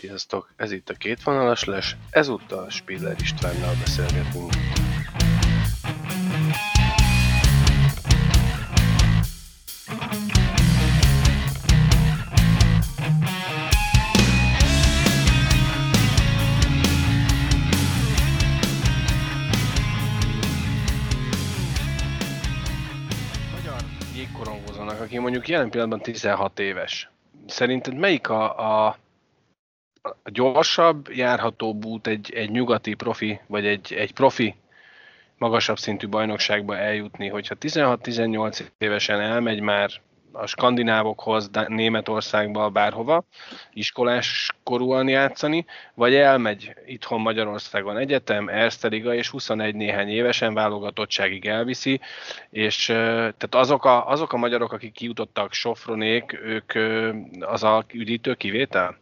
Sziasztok! Ez itt a kétvonalas les, ezúttal Spiller Istvánnal beszélgetünk. Magyar jégkorongozónak, aki mondjuk jelen pillanatban 16 éves, szerinted melyik a, a, a gyorsabb, járhatóbb út egy, egy nyugati profi, vagy egy, egy profi magasabb szintű bajnokságba eljutni, hogyha 16-18 évesen elmegy már a skandinávokhoz, Németországba, bárhova, iskolás korúan játszani, vagy elmegy itthon Magyarországon egyetem, Erste és 21 néhány évesen válogatottságig elviszi, és tehát azok a, azok a magyarok, akik kijutottak Sofronék, ők az a üdítő kivétel?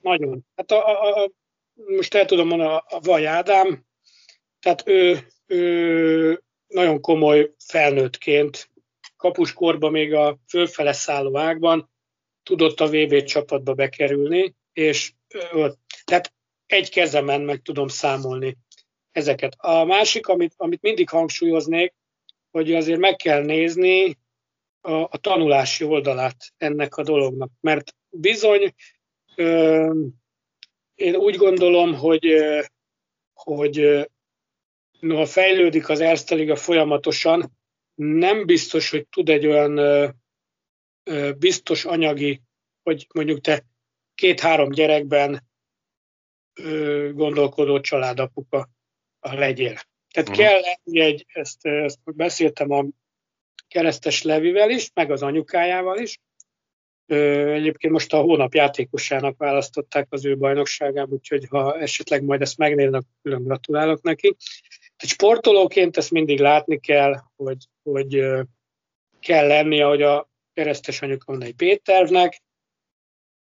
Nagyon. Hát a, a, a, most el tudom mondani, a, a Vaj Ádám, tehát ő, ő nagyon komoly felnőttként, kapuskorban még a fölfele szálló ágban tudott a VB csapatba bekerülni, és ö, tehát egy kezemen meg tudom számolni ezeket. A másik, amit, amit mindig hangsúlyoznék, hogy azért meg kell nézni a, a tanulási oldalát ennek a dolognak, mert bizony én úgy gondolom, hogy, hogy noha fejlődik az Erste Liga folyamatosan, nem biztos, hogy tud egy olyan biztos anyagi, hogy mondjuk te két-három gyerekben gondolkodó családapuka legyél. Tehát uh-huh. kell egy, ezt, ezt beszéltem a keresztes Levivel is, meg az anyukájával is. Egyébként most a hónap játékosának választották az ő bajnokságán, úgyhogy ha esetleg majd ezt megnéznek, külön gratulálok neki. Tehát sportolóként ezt mindig látni kell, hogy, hogy kell lennie, hogy a keresztes anyuka mondja egy Péternek,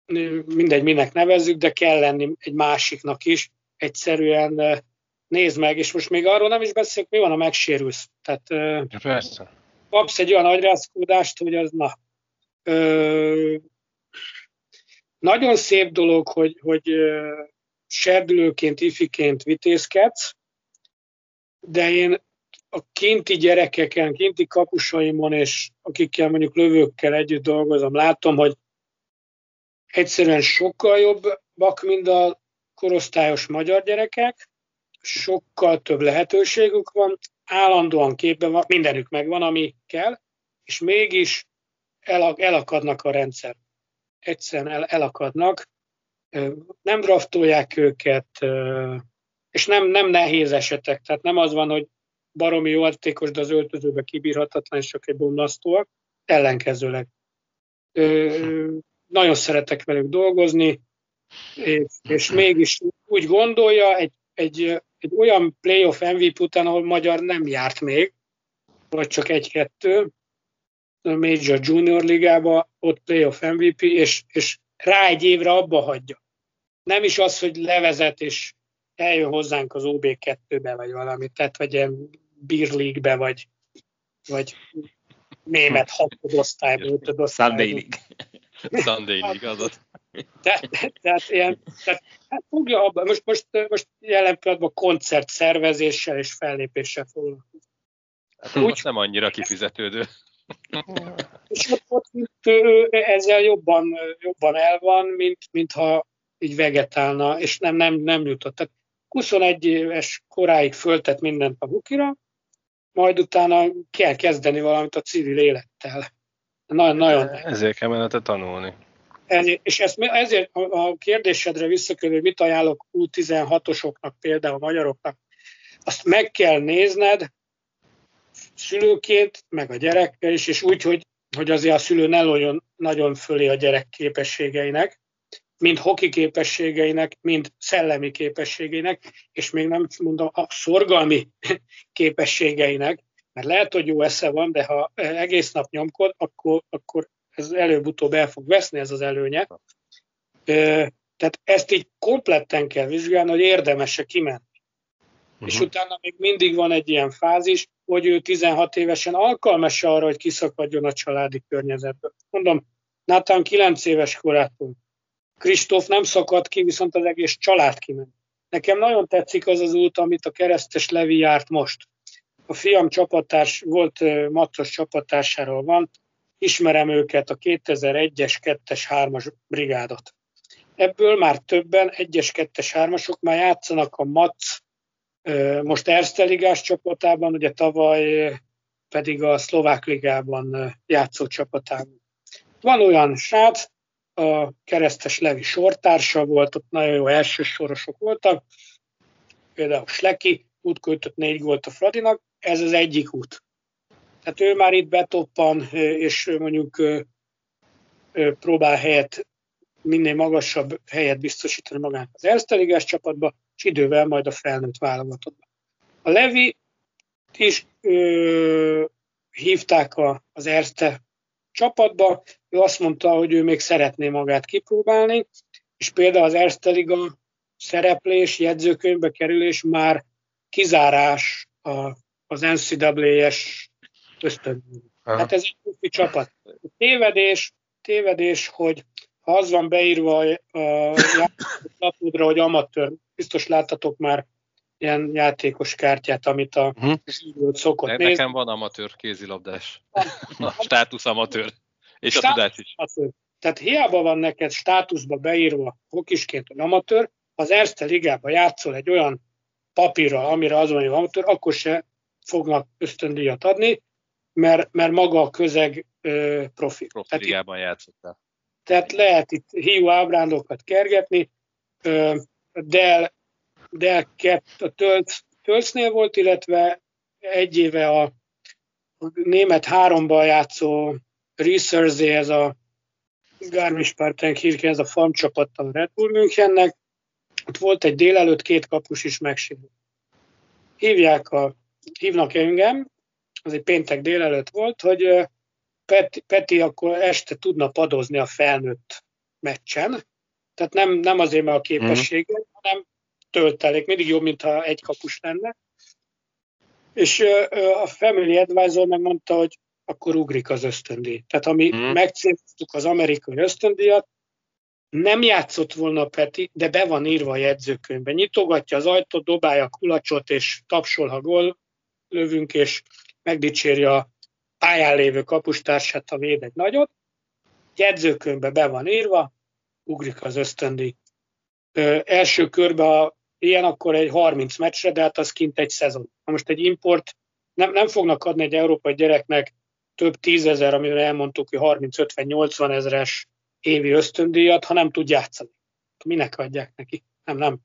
Ö, mindegy, minek nevezzük, de kell lenni egy másiknak is. Egyszerűen nézd meg, és most még arról nem is beszélek, mi van, ha megsérülsz. Tehát ö, Persze. kapsz egy olyan agyrázkódást, hogy az na. Nagyon szép dolog, hogy, hogy serdülőként, ifiként vitézkedsz, de én a kinti gyerekeken, kinti kapusaimon, és akikkel mondjuk lövőkkel együtt dolgozom, látom, hogy egyszerűen sokkal jobbak, mint a korosztályos magyar gyerekek, sokkal több lehetőségük van, állandóan képben van, mindenük megvan, ami kell, és mégis el, elakadnak a rendszer. Egyszerűen el, elakadnak, nem draftolják őket, és nem, nem nehéz esetek, tehát nem az van, hogy baromi jó játékos, de az öltözőbe kibírhatatlan, és csak egy bomlasztóak, ellenkezőleg. Ö, nagyon szeretek velük dolgozni, és, és mégis úgy gondolja, egy, egy, egy olyan playoff MVP után, ahol magyar nem járt még, vagy csak egy-kettő, Major Junior ligába, ott playoff MVP, és, és rá egy évre abba hagyja. Nem is az, hogy levezet, és eljön hozzánk az OB2-be, vagy valami, tehát vagy ilyen Beer League-be, vagy, vagy német hatodosztályba, ötödosztályba. Sunday League. Sunday League, azaz. Tehát, tehát ilyen, tehát, hát fogja abba, most, most, most jelen pillanatban koncert szervezéssel és fellépéssel foglalkozik. Hát úgy nem annyira kifizetődő. És ott, ott ő ezzel jobban, jobban el van, mint, mintha így vegetálna, és nem, nem, nem jutott. Tehát 21 éves koráig föltett mindent a bukira, majd utána kell kezdeni valamit a civil élettel. Nagyon, nagyon Ezért kell menete tanulni. Ezért, és ezt, ezért a a kérdésedre visszakörül, mit ajánlok U16-osoknak, például magyaroknak, azt meg kell nézned szülőként, meg a gyerekkel is, és úgy, hogy, hogy azért a szülő ne lójon nagyon fölé a gyerek képességeinek, mind hoki képességeinek, mind szellemi képességeinek, és még nem mondom a szorgalmi képességeinek, mert lehet, hogy jó esze van, de ha egész nap nyomkod, akkor, akkor ez előbb-utóbb el fog veszni, ez az előnye. Tehát ezt így kompletten kell vizsgálni, hogy érdemes-e kimenni. Uh-huh. És utána még mindig van egy ilyen fázis, hogy ő 16 évesen alkalmas arra, hogy kiszakadjon a családi környezetből. Mondom, Nathan 9 éves korától Kristóf nem szakadt ki, viszont az egész család kiment. Nekem nagyon tetszik az az út, amit a keresztes Levi járt most. A fiam csapattárs volt, Macos csapattársáról van, ismerem őket, a 2001-es, 2-es, 3-as brigádot. Ebből már többen, 1-es, 2-es, 3-asok már játszanak a Mac most Erste Ligás csapatában, ugye tavaly pedig a Szlovák Ligában játszó csapatában. Van olyan srác, a keresztes Levi sortársa volt, ott nagyon jó elsősorosok voltak, például Sleki, útköltött négy gólt a Fradinak, ez az egyik út. Tehát ő már itt betoppan, és mondjuk próbál helyet, minél magasabb helyet biztosítani magának az Erste csapatba, és idővel majd a felnőtt válogatottba. A Levi is ö, hívták a, az Erste csapatba, ő azt mondta, hogy ő még szeretné magát kipróbálni, és például az Erste Liga szereplés, jegyzőkönyvbe kerülés már kizárás a, az NCAA-es ösztönből. Hát ez egy profi csapat. Tévedés, tévedés, hogy ha az van beírva a, a lapodra, hogy amatőr, biztos láttatok már ilyen játékos kártyát, amit a uh-huh. szokott ne, nézni. Nekem van amatőr kézilabdás. A státusz amatőr. És státusz a tudás is. Amatőr. Tehát hiába van neked státuszba beírva hokisként, hogy amatőr, az Erste Ligába játszol egy olyan papírral, amire az van, hogy amatőr, akkor se fognak ösztöndíjat adni, mert, mert maga a közeg ö, profi. Profi tehát ligában játszottál. Tehát lehet itt hiú ábrándokat kergetni, ö, Dell, Dell a Tölc, volt, illetve egy éve a, a német háromban játszó Research, ez a Garmisch-Partenkirchen, ez a farm csapat a Red Bull Münchennek, ott volt egy délelőtt két kapus is megsérült. Hívják a, hívnak engem, az egy péntek délelőtt volt, hogy Peti, Peti akkor este tudna padozni a felnőtt meccsen. Tehát nem, nem azért, mert a képessége, mm. hanem töltelék. Mindig jobb, mintha egy kapus lenne. És a Family Advisor megmondta, hogy akkor ugrik az ösztöndíj. Tehát ami mm. megcélztuk az amerikai ösztöndíjat, nem játszott volna Peti, de be van írva a jegyzőkönyvbe. Nyitogatja az ajtót, dobálja a kulacsot, és tapsol, ha gól lövünk, és megdicséri a pályán lévő kapustársát, ha véd egy nagyot. Jegyzőkönyvbe be van írva, ugrik az ösztöndi. Ö, első körben, ilyen, akkor egy 30 meccsre, de hát az kint egy szezon. Na most egy import nem, nem fognak adni egy európai gyereknek több tízezer, amire elmondtuk, hogy 30-50-80 ezeres évi ösztöndíjat, ha nem tud játszani. Minek adják neki? Nem, nem.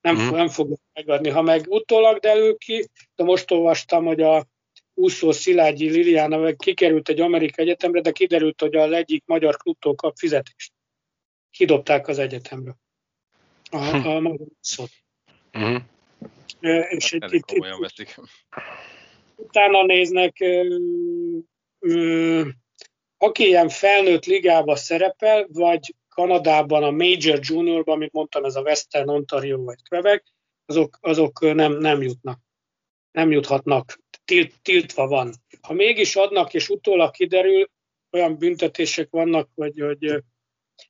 Nem, mm. nem fognak megadni. Ha meg utólag derül ki, de most olvastam, hogy a úszó Szilágyi Liliana kikerült egy amerikai egyetemre, de kiderült, hogy az egyik magyar klubtól kap fizetést. Kidobták az egyetemről. A, hm. a magyar úszót. Uh-huh. És hát itt, itt, itt, utána néznek, ö, ö, aki ilyen felnőtt ligába szerepel, vagy Kanadában a Major Juniorban, amit mondtam, ez a Western Ontario vagy Quebec, azok, azok nem, nem jutnak. Nem juthatnak tilt, tiltva van. Ha mégis adnak, és utólag kiderül, olyan büntetések vannak, hogy, hogy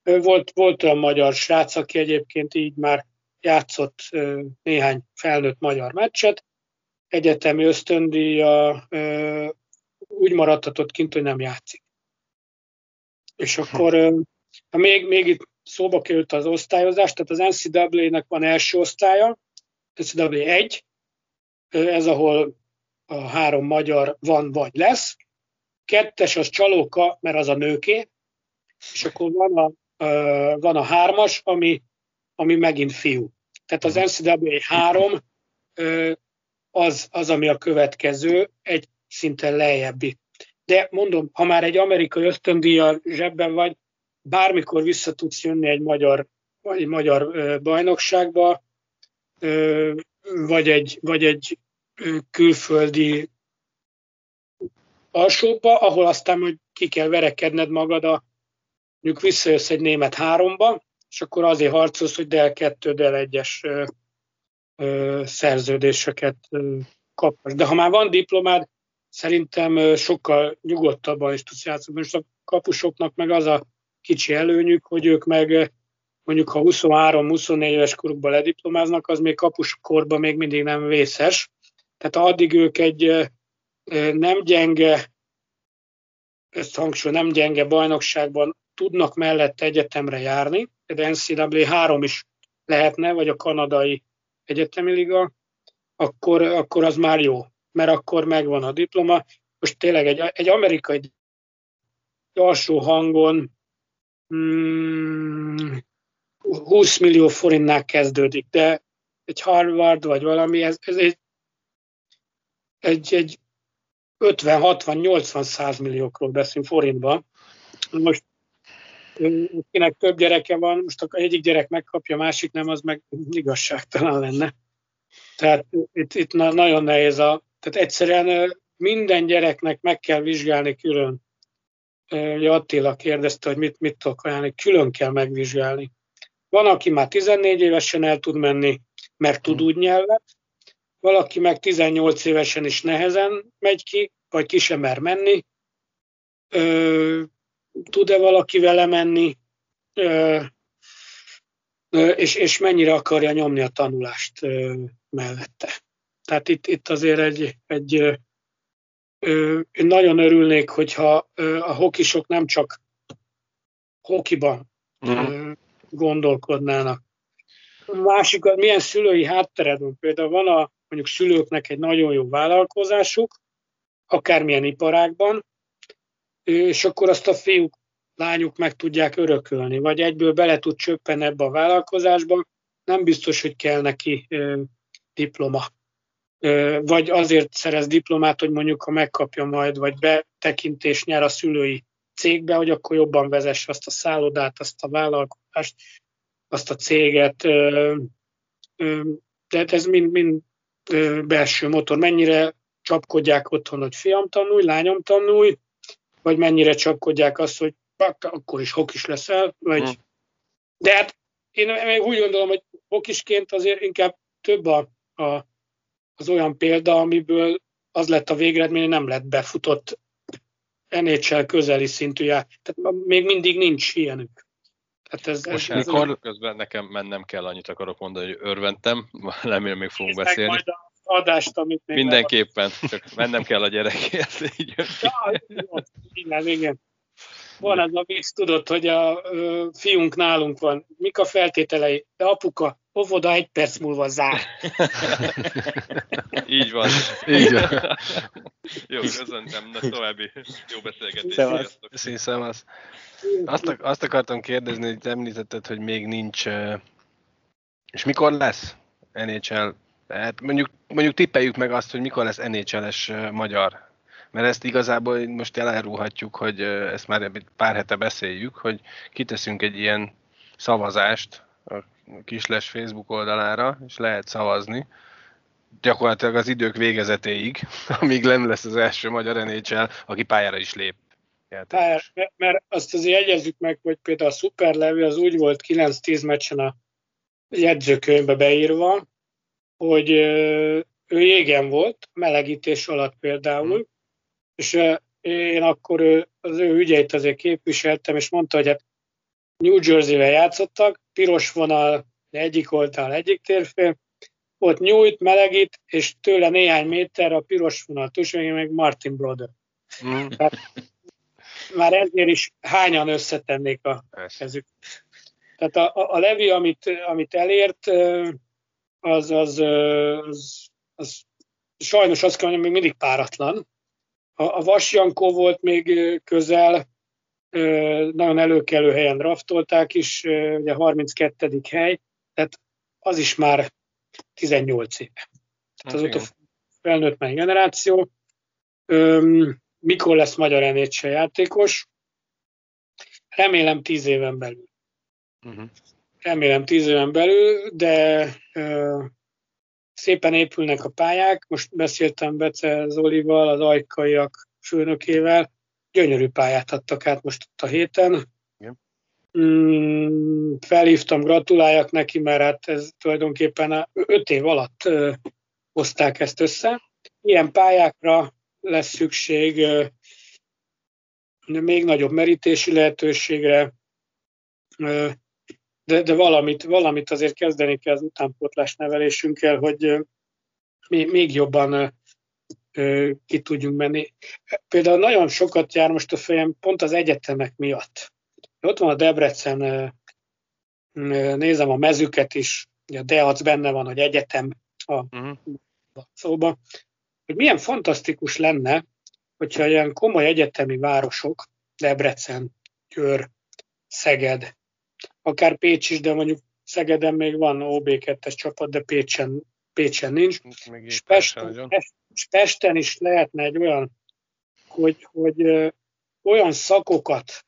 volt, volt olyan magyar srác, aki egyébként így már játszott néhány felnőtt magyar meccset, egyetemi ösztöndíja úgy maradhatott kint, hogy nem játszik. És akkor ha még, még itt szóba került az osztályozás, tehát az NCAA-nek van első osztálya, NCAA 1, ez ahol a három magyar van vagy lesz. Kettes az csalóka, mert az a nőké, és akkor van a, van a hármas, ami, ami megint fiú. Tehát az NCAA három az, az, ami a következő, egy szinten lejjebbi. De mondom, ha már egy amerikai ösztöndíjjal zsebben vagy, bármikor vissza tudsz jönni egy magyar, vagy egy magyar bajnokságba, vagy egy, vagy egy külföldi alsóba, ahol aztán hogy ki kell verekedned magad a, mondjuk visszajössz egy német háromba, és akkor azért harcolsz, hogy del kettő, del egyes ö, ö, szerződéseket ö, kapsz. De ha már van diplomád, szerintem sokkal nyugodtabban is tudsz játszani. Most a kapusoknak meg az a kicsi előnyük, hogy ők meg mondjuk ha 23-24 éves korukban lediplomáznak, az még kapuskorban még mindig nem vészes. Tehát addig ők egy nem gyenge, ezt hangsúly, nem gyenge bajnokságban tudnak mellett egyetemre járni, de NCAA 3 is lehetne, vagy a kanadai egyetemi liga, akkor, akkor az már jó, mert akkor megvan a diploma. Most tényleg egy, egy amerikai alsó hangon mm, 20 millió forintnál kezdődik, de egy Harvard vagy valami, ez, ez egy, egy, egy 50-60-80 100 milliókról beszélünk forintban. Most kinek több gyereke van, most akkor egyik gyerek megkapja, másik nem, az meg igazságtalan lenne. Tehát itt, itt nagyon nehéz a, tehát egyszerűen minden gyereknek meg kell vizsgálni külön. Ugye Attila kérdezte, hogy mit, mit tudok ajánlani, külön kell megvizsgálni. Van, aki már 14 évesen el tud menni, mert tud hmm. úgy nyelvet, valaki meg 18 évesen is nehezen megy ki, vagy ki sem mer menni. Tud-e valaki vele menni, és, és mennyire akarja nyomni a tanulást mellette. Tehát itt, itt azért egy, egy én nagyon örülnék, hogyha a hokisok nem csak hokiban mm gondolkodnának. Másik, milyen szülői háttered van? Például van a mondjuk szülőknek egy nagyon jó vállalkozásuk, akármilyen iparágban, és akkor azt a fiúk, lányuk meg tudják örökölni, vagy egyből bele tud csöppen ebbe a vállalkozásba, nem biztos, hogy kell neki ö, diploma. Ö, vagy azért szerez diplomát, hogy mondjuk, ha megkapja majd, vagy betekintés nyer a szülői cégbe, hogy akkor jobban vezesse azt a szállodát, azt a vállalkozást, azt a céget. Tehát ez mind, mind belső motor. Mennyire csapkodják otthon, hogy fiam tanulj, lányom tanulj, vagy mennyire csapkodják azt, hogy akkor is hokis leszel, vagy... Hmm. De hát én még úgy gondolom, hogy hokisként azért inkább több a, a, az olyan példa, amiből az lett a végeredmény, nem lett befutott NHL közeli szintű já. Tehát még mindig nincs ilyenük. Tehát ez, Most ez, mikor ez közben nekem mennem kell, annyit akarok mondani, hogy örventem, remélem még fogunk beszélni. Majd a adást, amit még Mindenképpen, csak mennem kell a gyerekért. Így ja, igen, igen. Van az a vicc, tudod, hogy a ö, fiunk nálunk van. Mik a feltételei? De apuka, óvoda egy perc múlva zár. Így van. Így van. jó, köszöntem, na további jó beszélgetés. Szépen azt, azt akartam kérdezni, hogy említetted, hogy még nincs, és mikor lesz NHL? Tehát mondjuk, mondjuk tippeljük meg azt, hogy mikor lesz NHL-es magyar. Mert ezt igazából most elárulhatjuk, hogy ezt már pár hete beszéljük, hogy kiteszünk egy ilyen szavazást a Kisles Facebook oldalára, és lehet szavazni, gyakorlatilag az idők végezetéig, amíg nem lesz az első magyar NHL, aki pályára is lép. Mert, mert azt azért jegyezzük meg, hogy például a Super Levi az úgy volt 9-10 meccsen a jegyzőkönyvbe beírva, hogy ő jégen volt, melegítés alatt például, hmm és én akkor az ő ügyeit azért képviseltem, és mondta, hogy hát New Jersey-vel játszottak, piros vonal egyik oldal egyik térfél, ott nyújt, melegít, és tőle néhány méter a piros vonal túlsó, meg Martin Brother. Mm. Tehát már ezért is hányan összetennék a kezük. Tehát a, a, a Levi, amit, amit elért, az, az, az, az sajnos azt kell mondjam, még mindig páratlan. A, a Vasjankó volt még közel, nagyon előkelő helyen draftolták is, ugye 32. hely, tehát az is már 18 éve. Tehát azóta felnőtt már generáció. Mikor lesz magyar NHL játékos? Remélem 10 éven belül. Uh-huh. Remélem 10 éven belül, de szépen épülnek a pályák. Most beszéltem Bece Zolival, az ajkaiak főnökével. Gyönyörű pályát adtak át most ott a héten. Igen. Mm, felhívtam, gratuláljak neki, mert hát ez tulajdonképpen öt év alatt ö, hozták ezt össze. Ilyen pályákra lesz szükség ö, még nagyobb merítési lehetőségre, ö, de, de valamit, valamit azért kezdeni kell az utánpótlás nevelésünkkel, hogy még jobban ki tudjunk menni. Például nagyon sokat jár most a fejem pont az egyetemek miatt. Ott van a Debrecen, nézem a mezüket is, a DEAC benne van, hogy egyetem a uh-huh. szóba, hogy milyen fantasztikus lenne, hogyha ilyen komoly egyetemi városok, Debrecen, Győr, Szeged, akár Pécs is, de mondjuk Szegeden még van OB2-es csapat, de Pécsen, Pécsen nincs. És Pesten, és Pesten is lehetne egy olyan, hogy, hogy olyan szakokat,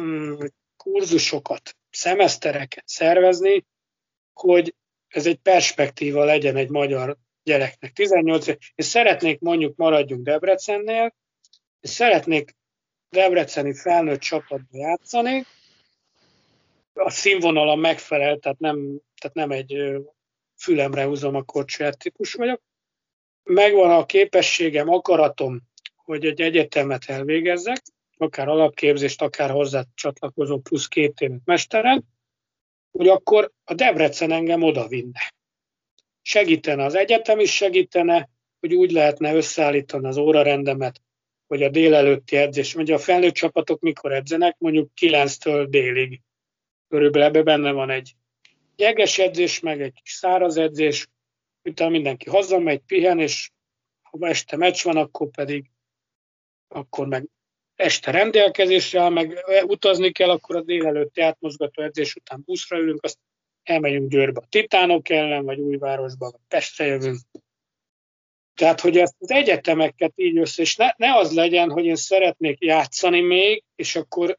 mm, kurzusokat, szemesztereket szervezni, hogy ez egy perspektíva legyen egy magyar gyereknek. 18 év. Én szeretnék mondjuk maradjunk Debrecennél, és szeretnék debreceni felnőtt csapatba játszani, a színvonalam megfelel, tehát nem, tehát nem egy fülemre húzom a korcsaját típus vagyok. Megvan a képességem, akaratom, hogy egy egyetemet elvégezzek, akár alapképzést, akár hozzá csatlakozó plusz két évet mesteren, hogy akkor a Debrecen engem oda vinne. Segítene az egyetem is, segítene, hogy úgy lehetne összeállítani az órarendemet, hogy a délelőtti edzés, ugye a felnőtt csapatok mikor edzenek, mondjuk 9-től délig. Körülbelül ebbe benne van egy jeges edzés, meg egy kis száraz edzés, utána mindenki hazamegy, pihen, és ha este meccs van, akkor pedig akkor meg este rendelkezésre áll, meg utazni kell, akkor a délelőtti átmozgató edzés után buszra ülünk, azt elmegyünk Győrbe a Titánok ellen, vagy Újvárosba, vagy Pestre jövünk. Tehát, hogy ezt az egyetemeket így össze, és ne, ne az legyen, hogy én szeretnék játszani még, és akkor,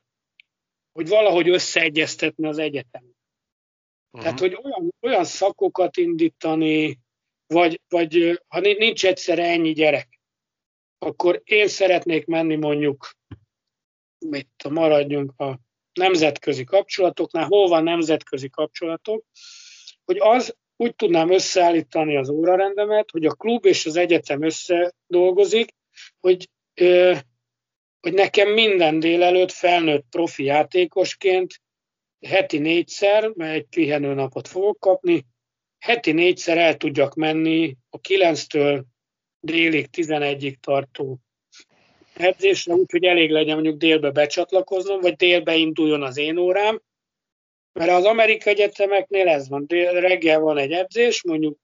hogy valahogy összeegyeztetni az egyetem. Uh-huh. Tehát, hogy olyan, olyan szakokat indítani, vagy, vagy ha nincs egyszerre ennyi gyerek, akkor én szeretnék menni mondjuk, mit maradjunk a nemzetközi kapcsolatoknál, hol van nemzetközi kapcsolatok, hogy az úgy tudnám összeállítani az órarendemet, hogy a klub és az egyetem összedolgozik, hogy, ö, hogy nekem minden délelőtt felnőtt profi játékosként heti négyszer, mert egy pihenő napot fogok kapni, heti négyszer el tudjak menni a 9-től délig 11-ig tartó edzésre, úgyhogy elég legyen mondjuk délbe becsatlakoznom, vagy délbe induljon az én órám, mert az amerikai egyetemeknél ez van, dél, reggel van egy edzés, mondjuk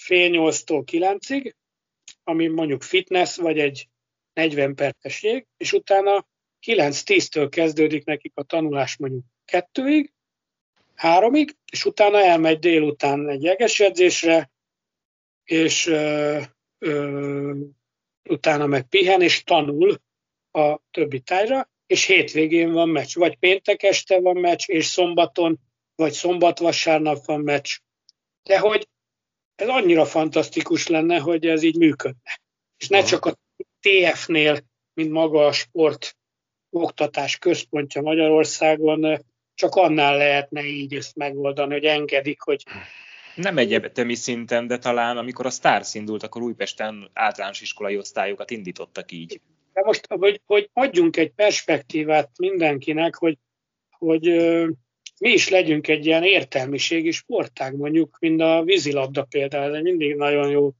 fél nyolctól kilencig, ami mondjuk fitness, vagy egy 40 perces jég, és utána 9-10-től kezdődik nekik a tanulás mondjuk kettőig, háromig, és utána elmegy délután egy jeges edzésre, és ö, ö, utána meg pihen, és tanul a többi tájra, és hétvégén van meccs. Vagy péntek este van meccs, és szombaton, vagy szombat-vasárnap van meccs. De hogy ez annyira fantasztikus lenne, hogy ez így működne. És ne csak a TF-nél, mint maga a sport oktatás központja Magyarországon, csak annál lehetne így ezt megoldani, hogy engedik, hogy nem egyetemi szinten, de talán amikor a Stars indult, akkor Újpesten általános iskolai osztályokat indítottak így. De most, hogy, hogy adjunk egy perspektívát mindenkinek, hogy, hogy mi is legyünk egy ilyen értelmiségi sportág, mondjuk, mint a vízilabda például, ez mindig nagyon jó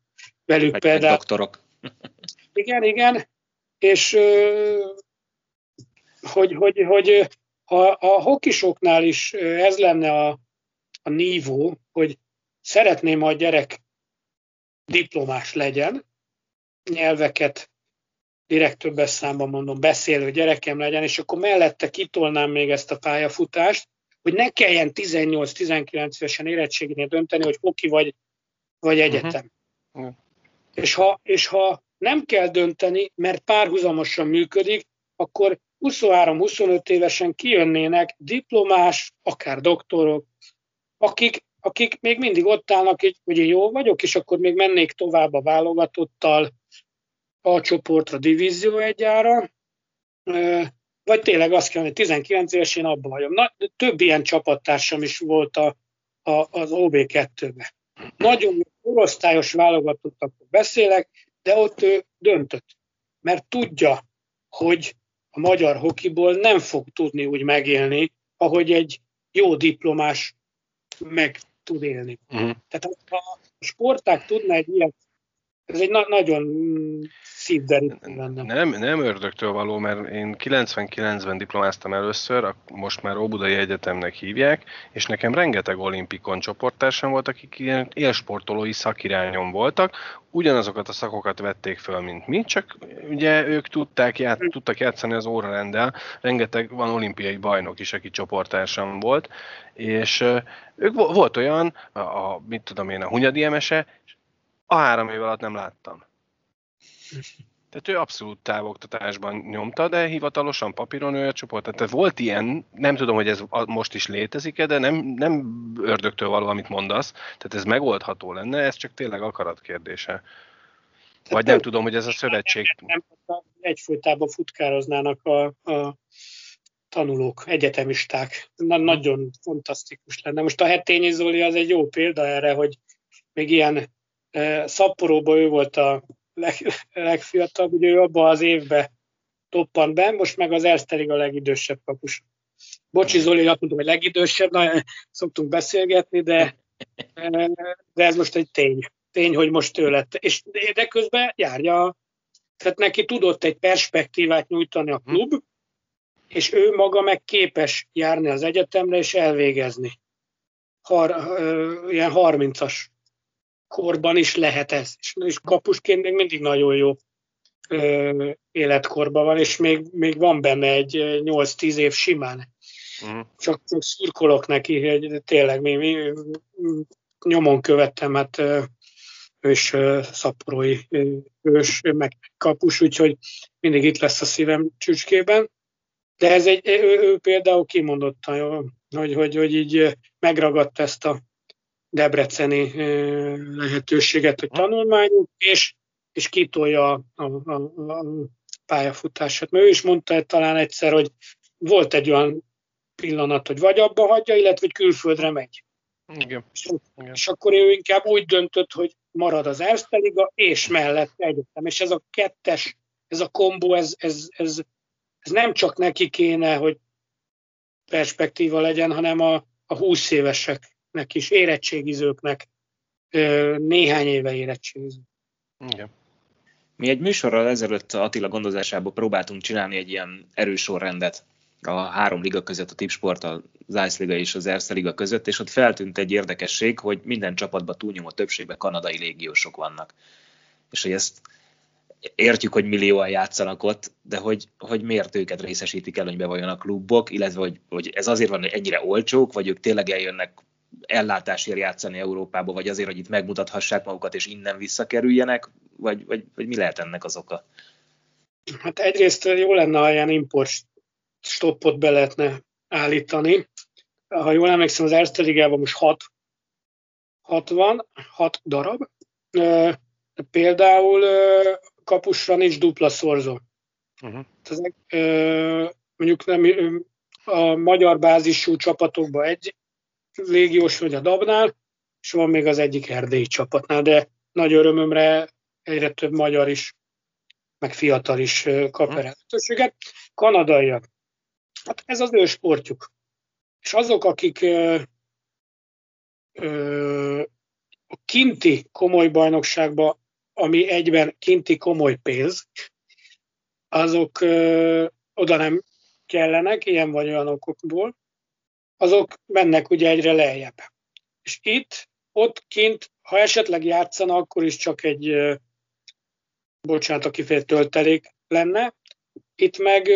velük például. doktorok. Igen, igen, és hogy, hogy, hogy ha a hokisoknál is ez lenne a, a nívó, hogy szeretném, ha a gyerek diplomás legyen, nyelveket direkt többes számban mondom, beszélő gyerekem legyen, és akkor mellette kitolnám még ezt a pályafutást, hogy ne kelljen 18-19 évesen érettségénél dönteni, hogy hoki vagy, vagy egyetem. Uh-huh. És, ha, és ha nem kell dönteni, mert párhuzamosan működik, akkor 23-25 évesen kijönnének diplomás, akár doktorok, akik, akik még mindig ott állnak, hogy én jó vagyok, és akkor még mennék tovább a válogatottal, a csoportra, divízió egyára, vagy tényleg azt kell, hogy 19 éves abban vagyok. Na, több ilyen csapattársam is volt a, a, az OB2-ben. Nagyon korosztályos válogatottakról beszélek, de ott ő döntött, mert tudja, hogy a magyar hokiból nem fog tudni úgy megélni, ahogy egy jó diplomás meg tud élni. Uh-huh. Tehát ha a sporták tudna egy ilyet, ez egy na- nagyon szívderítő lenne. Nem, nem ördögtől való, mert én 99-ben diplomáztam először, most már Óbudai Egyetemnek hívják, és nekem rengeteg olimpikon csoporttársam volt, akik ilyen élsportolói szakirányon voltak, ugyanazokat a szakokat vették föl, mint mi, csak ugye ők tudták ját, tudtak játszani az órarendel, rengeteg van olimpiai bajnok is, aki csoporttársam volt, és ők volt olyan, a, a mit tudom én, a Hunyadi Emese, a három év alatt nem láttam. Tehát ő abszolút távoktatásban nyomta, de hivatalosan papíron ő a csoport. Tehát volt ilyen, nem tudom, hogy ez most is létezik-e, de nem, nem ördögtől való, amit mondasz. Tehát ez megoldható lenne, ez csak tényleg akarat kérdése. Vagy nem tudom, hogy ez a szövetség... Nem, egyfolytában futkároznának a, a tanulók, egyetemisták. Na, nagyon fantasztikus lenne. Most a Hetényi Zoli az egy jó példa erre, hogy még ilyen szapporóban ő volt a leg, legfiatalabb, ugye ő abban az évben toppant be, most meg az Ersterig a legidősebb kapus. Bocsi Zoli, azt mondom, hogy legidősebb, na, szoktunk beszélgetni, de, de ez most egy tény. Tény, hogy most ő lett. És de közben járja, tehát neki tudott egy perspektívát nyújtani a klub, és ő maga meg képes járni az egyetemre és elvégezni. Har, ilyen 30-as korban is lehet ez. És, és kapusként még mindig nagyon jó ö, életkorban van, és még, még van benne egy 8-10 év simán. Uh-huh. Csak, csak szurkolok neki, hogy tényleg mi, mi nyomon követtem, hát ős szaporói ős, meg kapus, úgyhogy mindig itt lesz a szívem csücskében. De ez egy, ő, ő például kimondottan, hogy, hogy, hogy így megragadta ezt a debreceni lehetőséget, hogy tanulmányunk, és, és kitolja a, a, a, pályafutását. Mert ő is mondta talán egyszer, hogy volt egy olyan pillanat, hogy vagy abba hagyja, illetve hogy külföldre megy. Igen. És, Igen. és akkor ő inkább úgy döntött, hogy marad az Erste Liga, és mellett egyetem. És ez a kettes, ez a kombó, ez, ez, ez, ez nem csak neki kéne, hogy perspektíva legyen, hanem a, a 20 évesek érettségizőknek is, érettségizőknek, néhány éve érettségiző. Igen. Mi egy műsorral ezelőtt Attila gondozásából próbáltunk csinálni egy ilyen erős sorrendet a három liga között, a Tipsport, az Ice Liga és az Erste Liga között, és ott feltűnt egy érdekesség, hogy minden csapatban túlnyomó többségben kanadai légiósok vannak. És hogy ezt értjük, hogy millióan játszanak ott, de hogy, hogy miért őket részesítik előnybe vajon a klubok, illetve hogy, hogy ez azért van, hogy ennyire olcsók, vagy ők tényleg eljönnek ellátásért játszani Európába, vagy azért, hogy itt megmutathassák magukat, és innen visszakerüljenek, vagy, vagy, vagy mi lehet ennek az oka? Hát egyrészt jó lenne, ha ilyen import stoppot be lehetne állítani. Ha jól emlékszem, az Erste Ligában most hat, hat van, hat darab. Például kapusra nincs dupla szorzó. Uh-huh. mondjuk nem, a magyar bázisú csapatokban egy légiós vagy a Dabnál, és van még az egyik erdélyi csapatnál, de nagy örömömre egyre több magyar is, meg fiatal is kap erre lehetőséget. Kanadaiak. Hát ez az ő sportjuk. És azok, akik ö, ö, a kinti komoly bajnokságba, ami egyben kinti komoly pénz, azok ö, oda nem kellenek, ilyen vagy olyan okokból, azok mennek ugye egyre lejjebb. És itt, ott kint, ha esetleg játszana, akkor is csak egy, bocsánat, a kifejezett töltelék lenne. Itt meg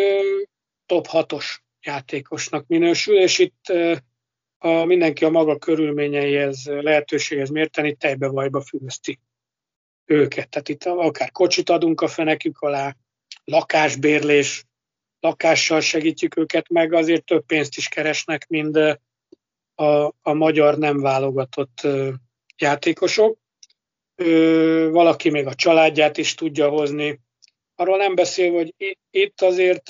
top 6-os játékosnak minősül, és itt a mindenki a maga körülményeihez, lehetőséghez mérteni, tejbe vajba fűzti őket. Tehát itt akár kocsit adunk a fenekük alá, lakásbérlés, lakással segítjük őket, meg azért több pénzt is keresnek, mint a, a magyar nem válogatott játékosok. Valaki még a családját is tudja hozni. Arról nem beszél, hogy itt azért,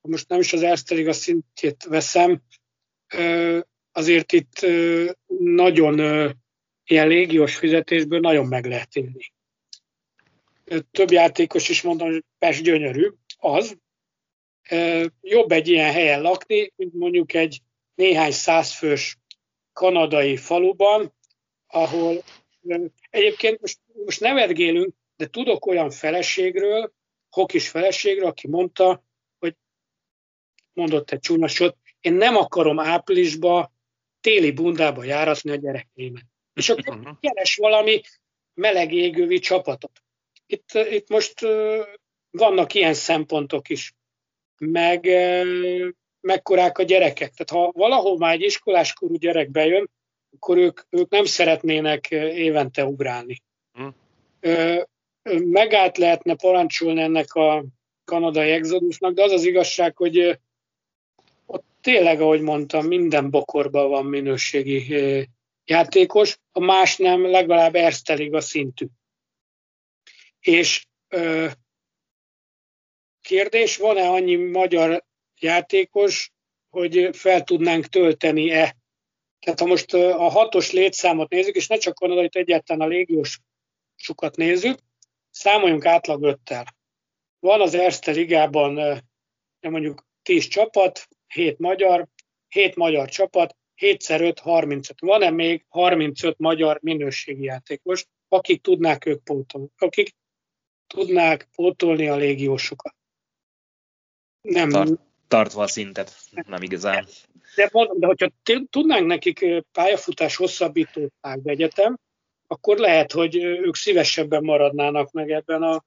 most nem is az Erste a szintjét veszem, azért itt nagyon ilyen légiós fizetésből nagyon meg lehet élni. Több játékos is mondom, hogy Pest gyönyörű, az, jobb egy ilyen helyen lakni, mint mondjuk egy néhány százfős kanadai faluban, ahol egyébként most, most nevetgélünk, de tudok olyan feleségről, hokis feleségről, aki mondta, hogy mondott egy csúnyasot, én nem akarom áprilisba téli bundába járatni a gyerekeimet. És akkor uh-huh. keres valami meleg égővi csapatot. Itt, itt most vannak ilyen szempontok is. Meg mekkorák a gyerekek. Tehát ha valahol már egy iskoláskorú gyerek bejön, akkor ők, ők nem szeretnének évente ugrálni. Hmm. Megállt lehetne parancsolni ennek a kanadai exodusnak, de az az igazság, hogy ott tényleg, ahogy mondtam, minden bokorban van minőségi játékos, a más nem legalább Erztelig a szintű. És kérdés, van-e annyi magyar játékos, hogy fel tudnánk tölteni-e. Tehát ha most a hatos létszámot nézzük, és ne csak Kanadait egyáltalán a légiós sokat nézzük, számoljunk átlag öttel. Van az Erste Ligában mondjuk 10 csapat, 7 magyar, 7 magyar csapat, 7x5, 35. Van-e még 35 magyar minőségi játékos, akik tudnák ők pótolni, akik tudnák pótolni a légiósokat? Nem. Tart, tartva a szintet, nem igazán. De, mondom, de hogyha tudnánk nekik pályafutás hosszabbítót egyetem, akkor lehet, hogy ők szívesebben maradnának meg ebben a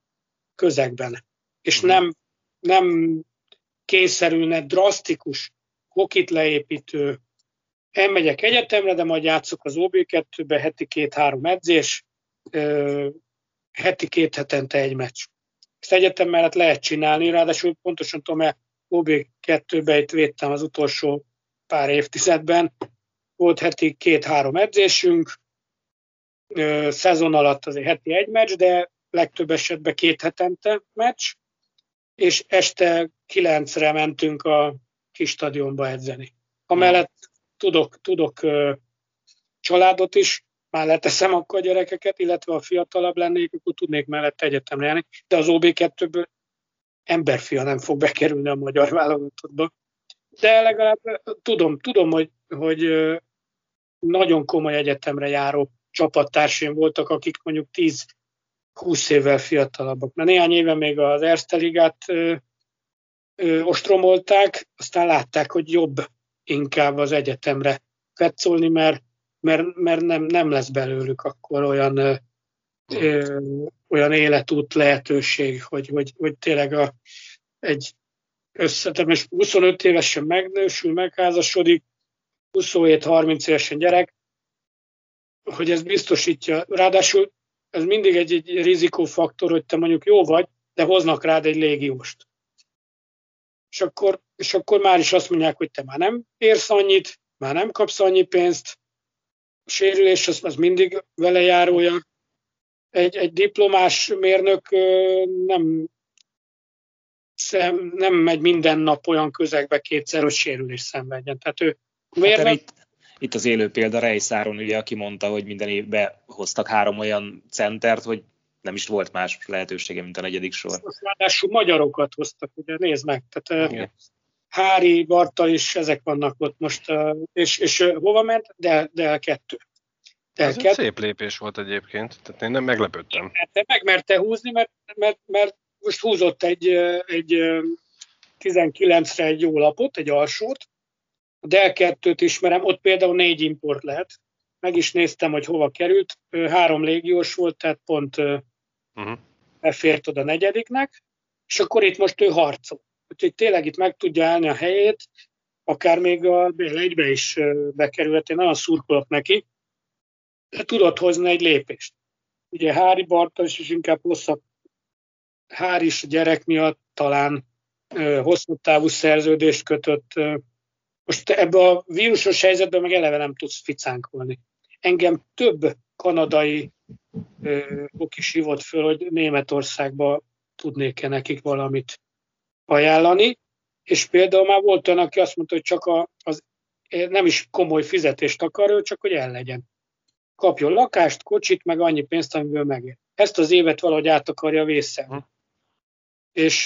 közegben. És hmm. nem, nem kényszerülne drasztikus, hokit leépítő, elmegyek egyetemre, de majd játszok az OB2-be, heti két-három edzés, heti két hetente egy meccs. Ezt egyetem mellett lehet csinálni, ráadásul pontosan tudom, mert OB2-be itt védtem az utolsó pár évtizedben. Volt heti két-három edzésünk, szezon alatt azért heti egy meccs, de legtöbb esetben két hetente meccs, és este kilencre mentünk a kis stadionba edzeni. Amellett tudok, tudok családot is, már leteszem akkor a gyerekeket, illetve a fiatalabb lennék, akkor tudnék mellett egyetemre járni, de az OB2-ből emberfia nem fog bekerülni a magyar válogatottba. De legalább tudom, tudom hogy, hogy nagyon komoly egyetemre járó csapattársaim voltak, akik mondjuk 10-20 évvel fiatalabbak. Mert néhány éve még az Erste Ligát ö, ostromolták, aztán látták, hogy jobb inkább az egyetemre fetszolni, mert, mert, mert nem, nem lesz belőlük akkor olyan ö, olyan életút lehetőség, hogy, hogy, hogy tényleg a, egy összetem, és 25 évesen megnősül, megházasodik, 27-30 évesen gyerek, hogy ez biztosítja. Ráadásul ez mindig egy, egy rizikófaktor, hogy te mondjuk jó vagy, de hoznak rád egy légióst. És akkor, és akkor már is azt mondják, hogy te már nem érsz annyit, már nem kapsz annyi pénzt, sérülés az, az mindig vele járója, egy, egy diplomás mérnök nem, szem, nem megy minden nap olyan közegbe kétszer, hogy sérülés szenvedjen. Tehát ő mérnök... Hát itt, itt az élő példa Rejszáron, ugye, aki mondta, hogy minden évben hoztak három olyan centert, hogy nem is volt más lehetősége, mint a negyedik sor. Ráadásul magyarokat hoztak, ugye nézd meg. Tehát, Igen. Hári, Bartal is, ezek vannak ott most. És, és hova ment? De, de kettő. Ez egy szép lépés volt egyébként, tehát én nem meglepődtem. Te megmerte húzni, mert, mert, mert most húzott egy, egy 19-re egy jó lapot, egy alsót. A Dell 2-t ismerem, ott például négy import lehet. Meg is néztem, hogy hova került. Három légiós volt, tehát pont uh-huh. befért oda negyediknek. És akkor itt most ő harcol. Úgyhogy tényleg itt meg tudja állni a helyét, akár még a BL1-be is bekerült. Én nagyon szurkolok neki tudott hozni egy lépést. Ugye Hári Bartos is inkább hosszabb, Hári is gyerek miatt talán hosszú távú szerződést kötött. Most ebbe a vírusos helyzetben meg eleve nem tudsz ficánkolni. Engem több kanadai ok is hívott föl, hogy Németországba tudnék-e nekik valamit ajánlani, és például már volt olyan, aki azt mondta, hogy csak a, az nem is komoly fizetést akar, csak hogy el legyen kapjon lakást, kocsit, meg annyi pénzt, amiből megér. Ezt az évet valahogy át akarja vészelni. Hm. És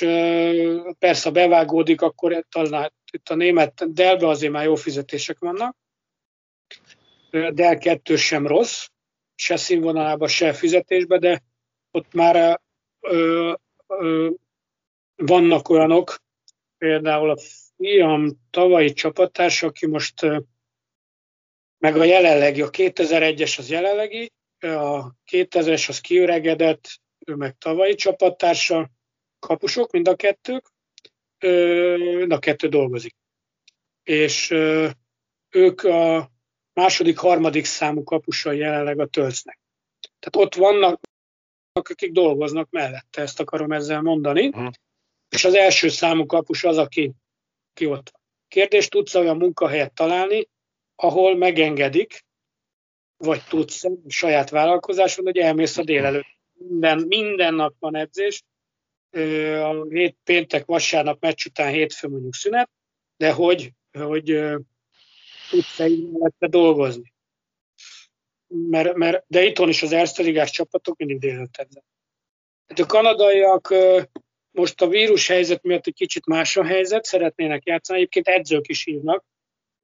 persze, ha bevágódik, akkor talán itt a német Delbe azért már jó fizetések vannak. Del 2 sem rossz, se színvonalában, se fizetésben, de ott már ö, ö, vannak olyanok, például a fiam tavalyi csapattársa, aki most meg a jelenlegi, a 2001-es az jelenlegi, a 2000-es az kiöregedett, ő meg tavalyi csapattársa, kapusok, mind a kettők, mind a kettő dolgozik. És ők a második, harmadik számú kapusai jelenleg a tölcnek. Tehát ott vannak, akik dolgoznak mellette, ezt akarom ezzel mondani. Uh-huh. És az első számú kapus az, aki, aki ott. Kérdés, tudsz olyan munkahelyet találni, ahol megengedik, vagy tudsz saját vállalkozásod, hogy elmész a délelőtt. Minden, minden nap van edzés, a hét, péntek, vasárnap meccs után hétfő mondjuk szünet, de hogy, hogy tudsz mellette dolgozni. Mert, mert, de itthon is az Erste csapatok mindig délelőtt edzek. Hát a kanadaiak most a vírus helyzet miatt egy kicsit más a helyzet, szeretnének játszani. Egyébként edzők is írnak,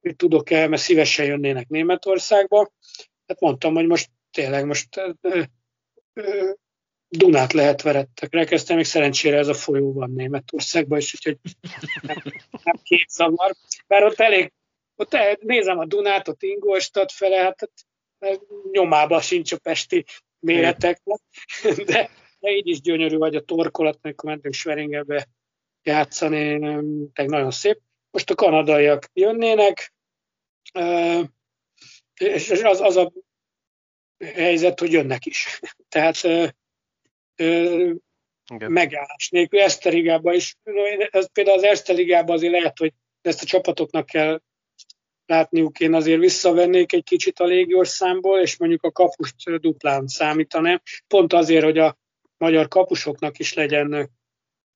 hogy tudok-e, mert szívesen jönnének Németországba. Hát mondtam, hogy most tényleg most ö, ö, Dunát lehet verettek rekeztem, még szerencsére ez a folyó van Németországban is, úgyhogy nem, nem két zavar. Bár ott elég, ott el, nézem a Dunát, ott Ingolstadt fele, hát nyomában sincs a pesti méreteknek, de, de így is gyönyörű vagy a torkolat, amikor mentünk Schweringebe játszani, tényleg nagyon szép. Most a kanadaiak jönnének, és az, az a helyzet, hogy jönnek is. Tehát igen. megállás nélkül. Eszterigában is, ez például az Eszterigában azért lehet, hogy ezt a csapatoknak kell látniuk, én azért visszavennék egy kicsit a légiorszámból, és mondjuk a kapust duplán számítanám, pont azért, hogy a magyar kapusoknak is legyen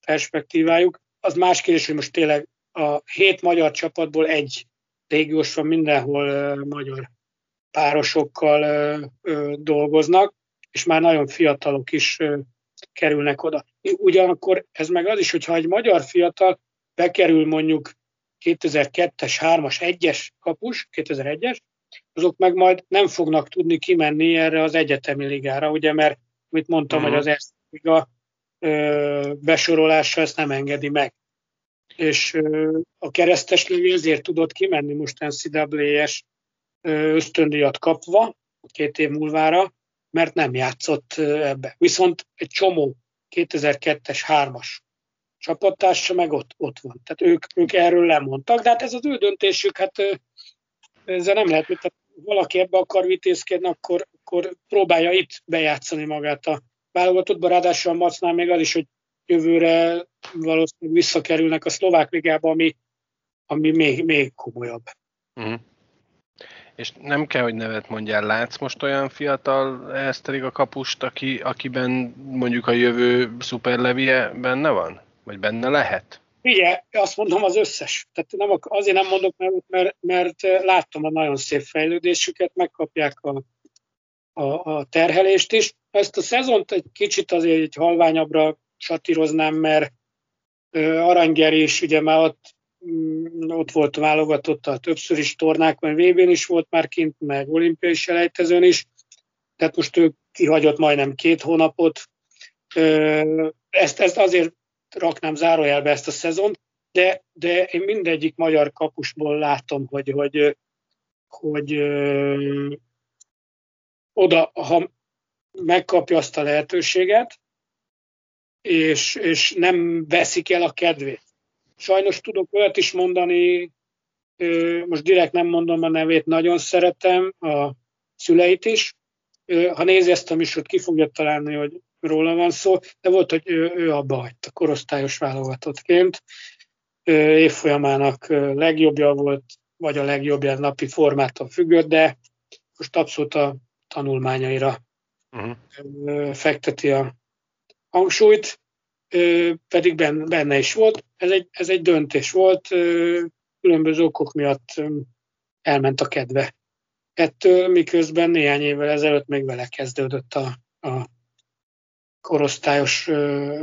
perspektívájuk. Az más kérdés, hogy most tényleg a hét magyar csapatból egy légiós van mindenhol magyar párosokkal dolgoznak, és már nagyon fiatalok is kerülnek oda. Ugyanakkor ez meg az is, hogyha egy magyar fiatal bekerül mondjuk 2002-es, 3-as, 1-es kapus, 2001-es, azok meg majd nem fognak tudni kimenni erre az egyetemi ligára, ugye, mert mit mondtam, uh-huh. hogy az ezt liga besorolása ezt nem engedi meg. És a keresztes lövi ezért tudott kimenni most NCAA-es ösztöndíjat kapva, két év múlvára, mert nem játszott ebbe. Viszont egy csomó 2002-es, 3-as csapattársa meg ott, ott van. Tehát ők, ők erről lemondtak, de hát ez az ő döntésük, hát ezzel nem lehet, mert valaki ebbe akar vitézkedni, akkor, akkor próbálja itt bejátszani magát a válogatottba, ráadásul a Macnál még az is, hogy jövőre valószínűleg visszakerülnek a szlovák ligába, ami, ami még, még komolyabb. Uh-huh. És nem kell, hogy nevet mondjál, látsz most olyan fiatal a kapust, aki, akiben mondjuk a jövő szuperlevie benne van? Vagy benne lehet? Igen, azt mondom az összes. Tehát nem, azért nem mondok, mert, mert, mert láttam a nagyon szép fejlődésüket, megkapják a, a, a terhelést is. Ezt a szezont egy kicsit azért egy halványabbra satíroznám, mert Aranygeri is ugye már ott Mm, ott volt a többször is tornákon, VB-n is volt már kint, meg olimpiai selejtezőn is, tehát most ő kihagyott majdnem két hónapot. Ezt, ezt azért raknám zárójelbe ezt a szezont, de, de én mindegyik magyar kapusból látom, hogy, hogy, hogy ö, oda, ha megkapja azt a lehetőséget, és, és nem veszik el a kedvét. Sajnos tudok olyat is mondani, most direkt nem mondom a nevét, nagyon szeretem a szüleit is. Ha nézi ezt a műsort, ki fogja találni, hogy róla van szó, de volt, hogy ő, ő abba hagyta korosztályos válogatottként. Évfolyamának legjobbja volt, vagy a legjobbja napi formától függött, de most abszolút a tanulmányaira uh-huh. fekteti a hangsúlyt pedig benne is volt. Ez egy, ez egy döntés volt, különböző okok miatt elment a kedve. Ettől miközben néhány évvel ezelőtt még vele kezdődött a, a korosztályos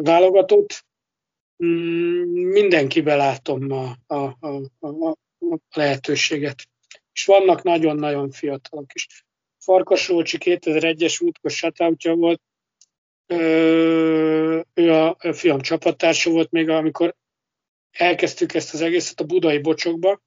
válogatott. mm, mindenkibe látom a, a, a, a, a lehetőséget. És vannak nagyon-nagyon fiatalok is. Farkas Rócsi 2001-es útkos shoutoutja volt, ő a fiam csapattársa volt még, amikor elkezdtük ezt az egészet a budai bocsokba,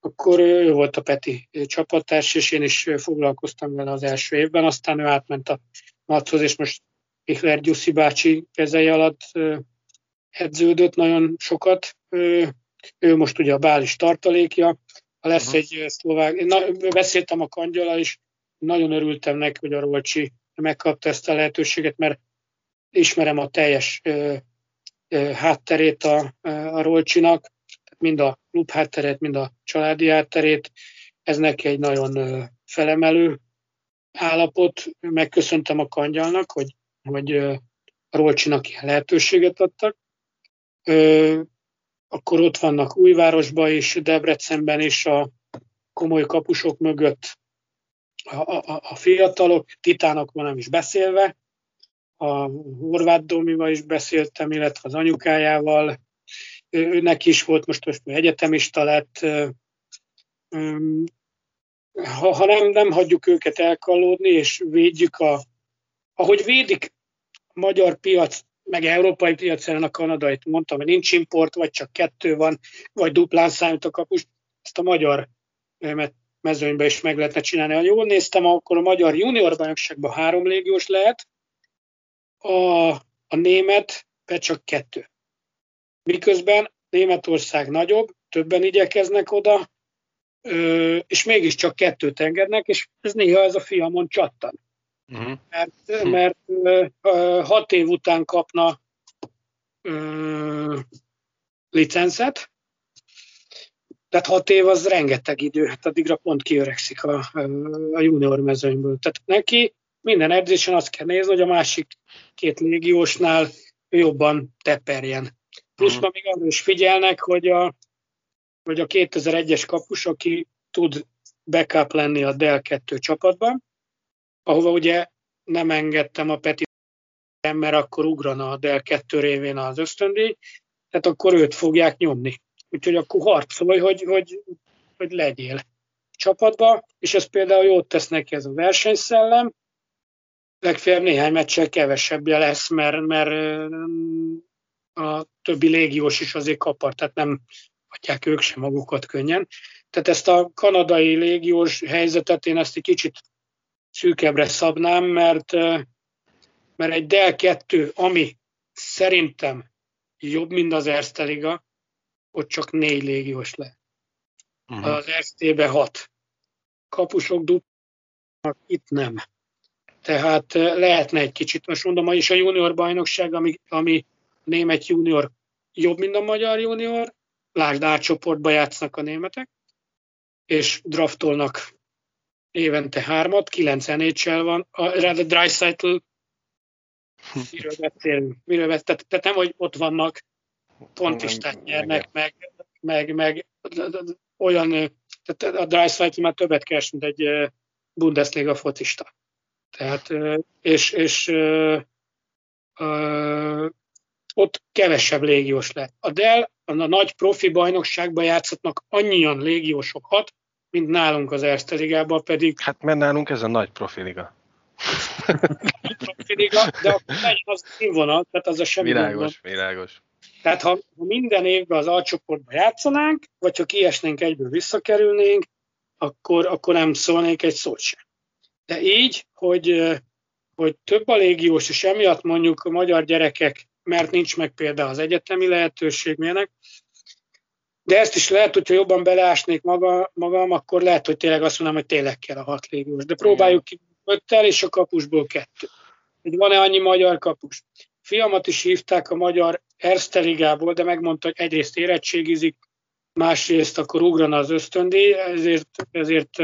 akkor ő volt a Peti csapattárs, és én is foglalkoztam vele az első évben, aztán ő átment a Mathoz, és most Michler Gyuszi bácsi kezei alatt edződött nagyon sokat. Ő most ugye a Bális tartalékja, ha lesz uh-huh. egy szlovák, na, beszéltem a kangyala is, nagyon örültem neki, hogy a Rolcsi megkapta ezt a lehetőséget, mert ismerem a teljes ö, ö, hátterét a, a Rolcsinak, mind a klub hátteret, mind a családi hátterét. Ez neki egy nagyon ö, felemelő állapot. Megköszöntem a kangyalnak, hogy, hogy a Rolcsinak ilyen lehetőséget adtak. Ö, akkor ott vannak Újvárosban és Debrecenben is a komoly kapusok mögött a, a, a fiatalok, titánokban nem is beszélve, a Horváth Domival is beszéltem, illetve az anyukájával, őnek is volt, most most egyetemista lett, ha, ha nem, nem hagyjuk őket elkallódni, és védjük a, ahogy védik a magyar piac, meg európai piacon a kanadait, mondtam, hogy nincs import, vagy csak kettő van, vagy duplán számít a kapus, ezt a magyar mezőnyben is meg lehetne csinálni. Ha jól néztem, akkor a magyar junior bajnokságban három légiós lehet, a, a német be csak kettő. Miközben Németország nagyobb, többen igyekeznek oda, és mégiscsak kettőt engednek, és ez néha ez a fiamon csattan. Uh-huh. Mert, hm. mert hat év után kapna licencet, tehát hat év az rengeteg idő, hát addigra pont kiöregszik a, a junior mezőnyből. Tehát neki minden edzésen azt kell nézni, hogy a másik két légiósnál jobban teperjen. Plusz ma még arra is figyelnek, hogy a, hogy a 2001-es kapus, aki tud backup lenni a Dell 2 csapatban, ahova ugye nem engedtem a Peti, mert akkor ugrana a Dell 2 révén az ösztöndíj, tehát akkor őt fogják nyomni. Úgyhogy akkor harcolj, hogy, hogy, hogy legyél csapatba, és ez például jót tesz neki ez a versenyszellem, legfeljebb néhány meccsel kevesebbje lesz, mert, mert a többi légiós is azért kapar, tehát nem adják ők sem magukat könnyen. Tehát ezt a kanadai légiós helyzetet én ezt egy kicsit szűkebbre szabnám, mert, mert egy Dell 2, ami szerintem jobb, mint az Erste Liga, ott csak négy légiós le. Uh-huh. Az ST-be hat. Kapusok dupnak itt nem. Tehát lehetne egy kicsit, most mondom, is a junior bajnokság, ami, ami német junior jobb, mint a magyar junior, lásd átcsoportba játsznak a németek, és draftolnak évente hármat, kilenc nhl van, a, a Dreisaitl, miről beszélünk, miről beszélünk, tehát, tehát nem, hogy ott vannak, pontistát nyernek, meg, meg, meg olyan, tehát a Dreisaitl már többet keres, mint egy Bundesliga focista. Tehát, és, és ö, ö, ott kevesebb légiós lett. A Dell a nagy profi bajnokságban játszhatnak annyian légiósokat, mint nálunk az Erste Ligában, pedig... Hát mert nálunk ez a nagy profiliga. profiliga, de akkor az színvonal, tehát az a semmi Világos, világos. Tehát ha, minden évben az alcsoportban játszanánk, vagy ha kiesnénk egyből visszakerülnénk, akkor, akkor nem szólnék egy szót sem. De így, hogy, hogy több a légiós, és emiatt mondjuk a magyar gyerekek, mert nincs meg például az egyetemi lehetőség, milyenek, de ezt is lehet, hogyha jobban beleásnék maga, magam, akkor lehet, hogy tényleg azt mondom, hogy tényleg kell a hat légiós. De próbáljuk ki öttel, és a kapusból kettő. Hogy van-e annyi magyar kapus? Fiamat is hívták a magyar Erste Ligából, de megmondta, hogy egyrészt érettségizik, másrészt akkor ugrana az ösztöndíj, ezért, ezért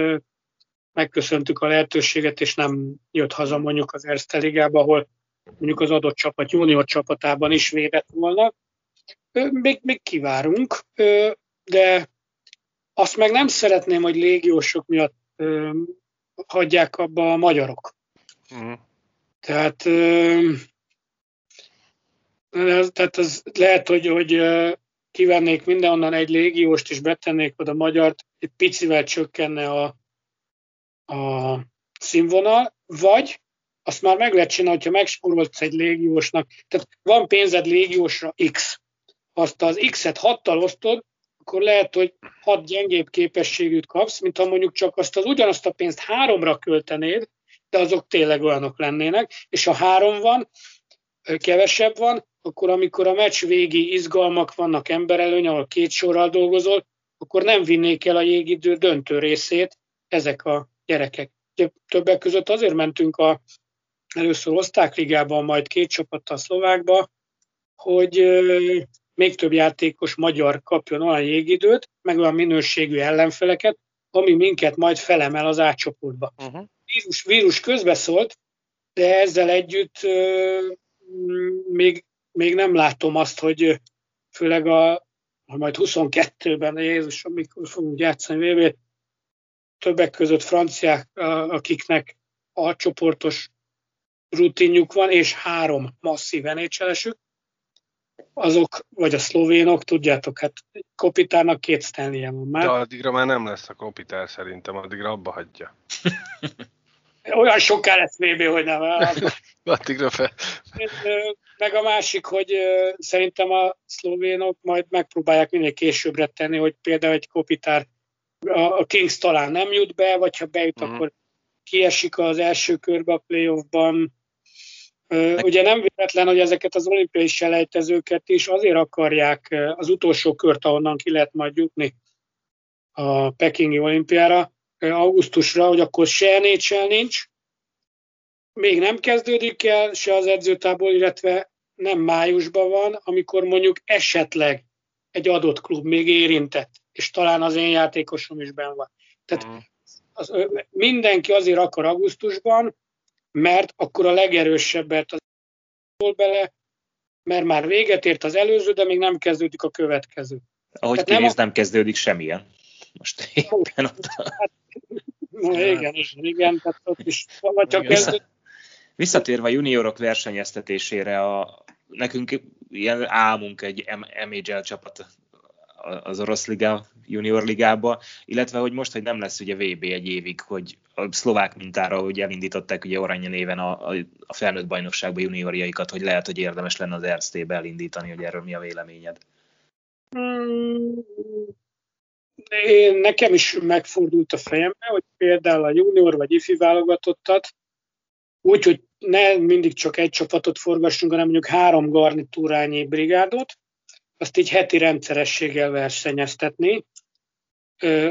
megköszöntük a lehetőséget, és nem jött haza mondjuk az Erste Ligába, ahol mondjuk az adott csapat junior csapatában is védett volna. Még, még kivárunk, de azt meg nem szeretném, hogy légiósok miatt hagyják abba a magyarok. Uh-huh. Tehát Tehát az lehet, hogy, hogy kivennék mindenonnan egy légióst, és betennék oda magyart, egy picivel csökkenne a, a színvonal, vagy azt már meg lehet csinálni, hogyha megspórolsz egy légiósnak, tehát van pénzed légiósra X, azt az X-et 6-tal osztod, akkor lehet, hogy hat gyengébb képességűt kapsz, mint ha mondjuk csak azt az ugyanazt a pénzt háromra költenéd, de azok tényleg olyanok lennének, és ha három van, kevesebb van, akkor amikor a meccs végi izgalmak vannak emberelőny, ahol két sorral dolgozol, akkor nem vinnék el a jégidő döntő részét ezek a gyerekek. Többek között azért mentünk a, először osztákligában, majd két csapattal szlovákba, hogy még több játékos magyar kapjon olyan jégidőt, meg olyan minőségű ellenfeleket, ami minket majd felemel az átcsoportba. Uh-huh. Vírus, vírus közbeszólt, de ezzel együtt még, még nem látom azt, hogy főleg a, ha majd 22-ben, Jézus, amikor fogunk játszani vb többek között franciák, akiknek a csoportos rutinjuk van, és három masszív nhl azok, vagy a szlovénok, tudjátok, hát Kopitárnak két stanley van már. De addigra már nem lesz a Kopitár szerintem, addigra abba hagyja. Olyan soká lesz VB, hogy nem. addigra fel. Meg a másik, hogy szerintem a szlovénok majd megpróbálják minél későbbre tenni, hogy például egy Kopitár a Kings talán nem jut be, vagy ha bejut, mm. akkor kiesik az első körbe a playoffban, Ugye nem véletlen, hogy ezeket az olimpiai selejtezőket is azért akarják az utolsó kört, ahonnan ki lehet majd jutni a Pekingi olimpiára, augusztusra, hogy akkor se NHL nincs, még nem kezdődik el se az edzőtából, illetve nem májusban van, amikor mondjuk esetleg egy adott klub még érintett, és talán az én játékosom is benn van. Tehát mm. az, mindenki azért akar augusztusban, mert akkor a legerősebbet az bele, mert már véget ért az előző, de még nem kezdődik a következő. Ahogy kinéz, nem, a... nem kezdődik semmilyen. Most éppen ott. Hát, na, igen, igen, igen, tehát ott is vagy csak kezdődik. Visszatérve a juniorok versenyeztetésére, a, nekünk ilyen álmunk egy MHL csapat az orosz liga, junior ligába, illetve hogy most, hogy nem lesz ugye VB egy évig, hogy a szlovák mintára, hogy elindították ugye Oranya néven a, a, a felnőtt bajnokságban juniorjaikat, hogy lehet, hogy érdemes lenne az RST-be elindítani, hogy erről mi a véleményed? Hmm, én, nekem is megfordult a fejembe, hogy például a junior vagy ifi válogatottat, úgy, hogy ne mindig csak egy csapatot forgassunk, hanem mondjuk három garnitúrányi brigádot, azt így heti rendszerességgel versenyeztetni,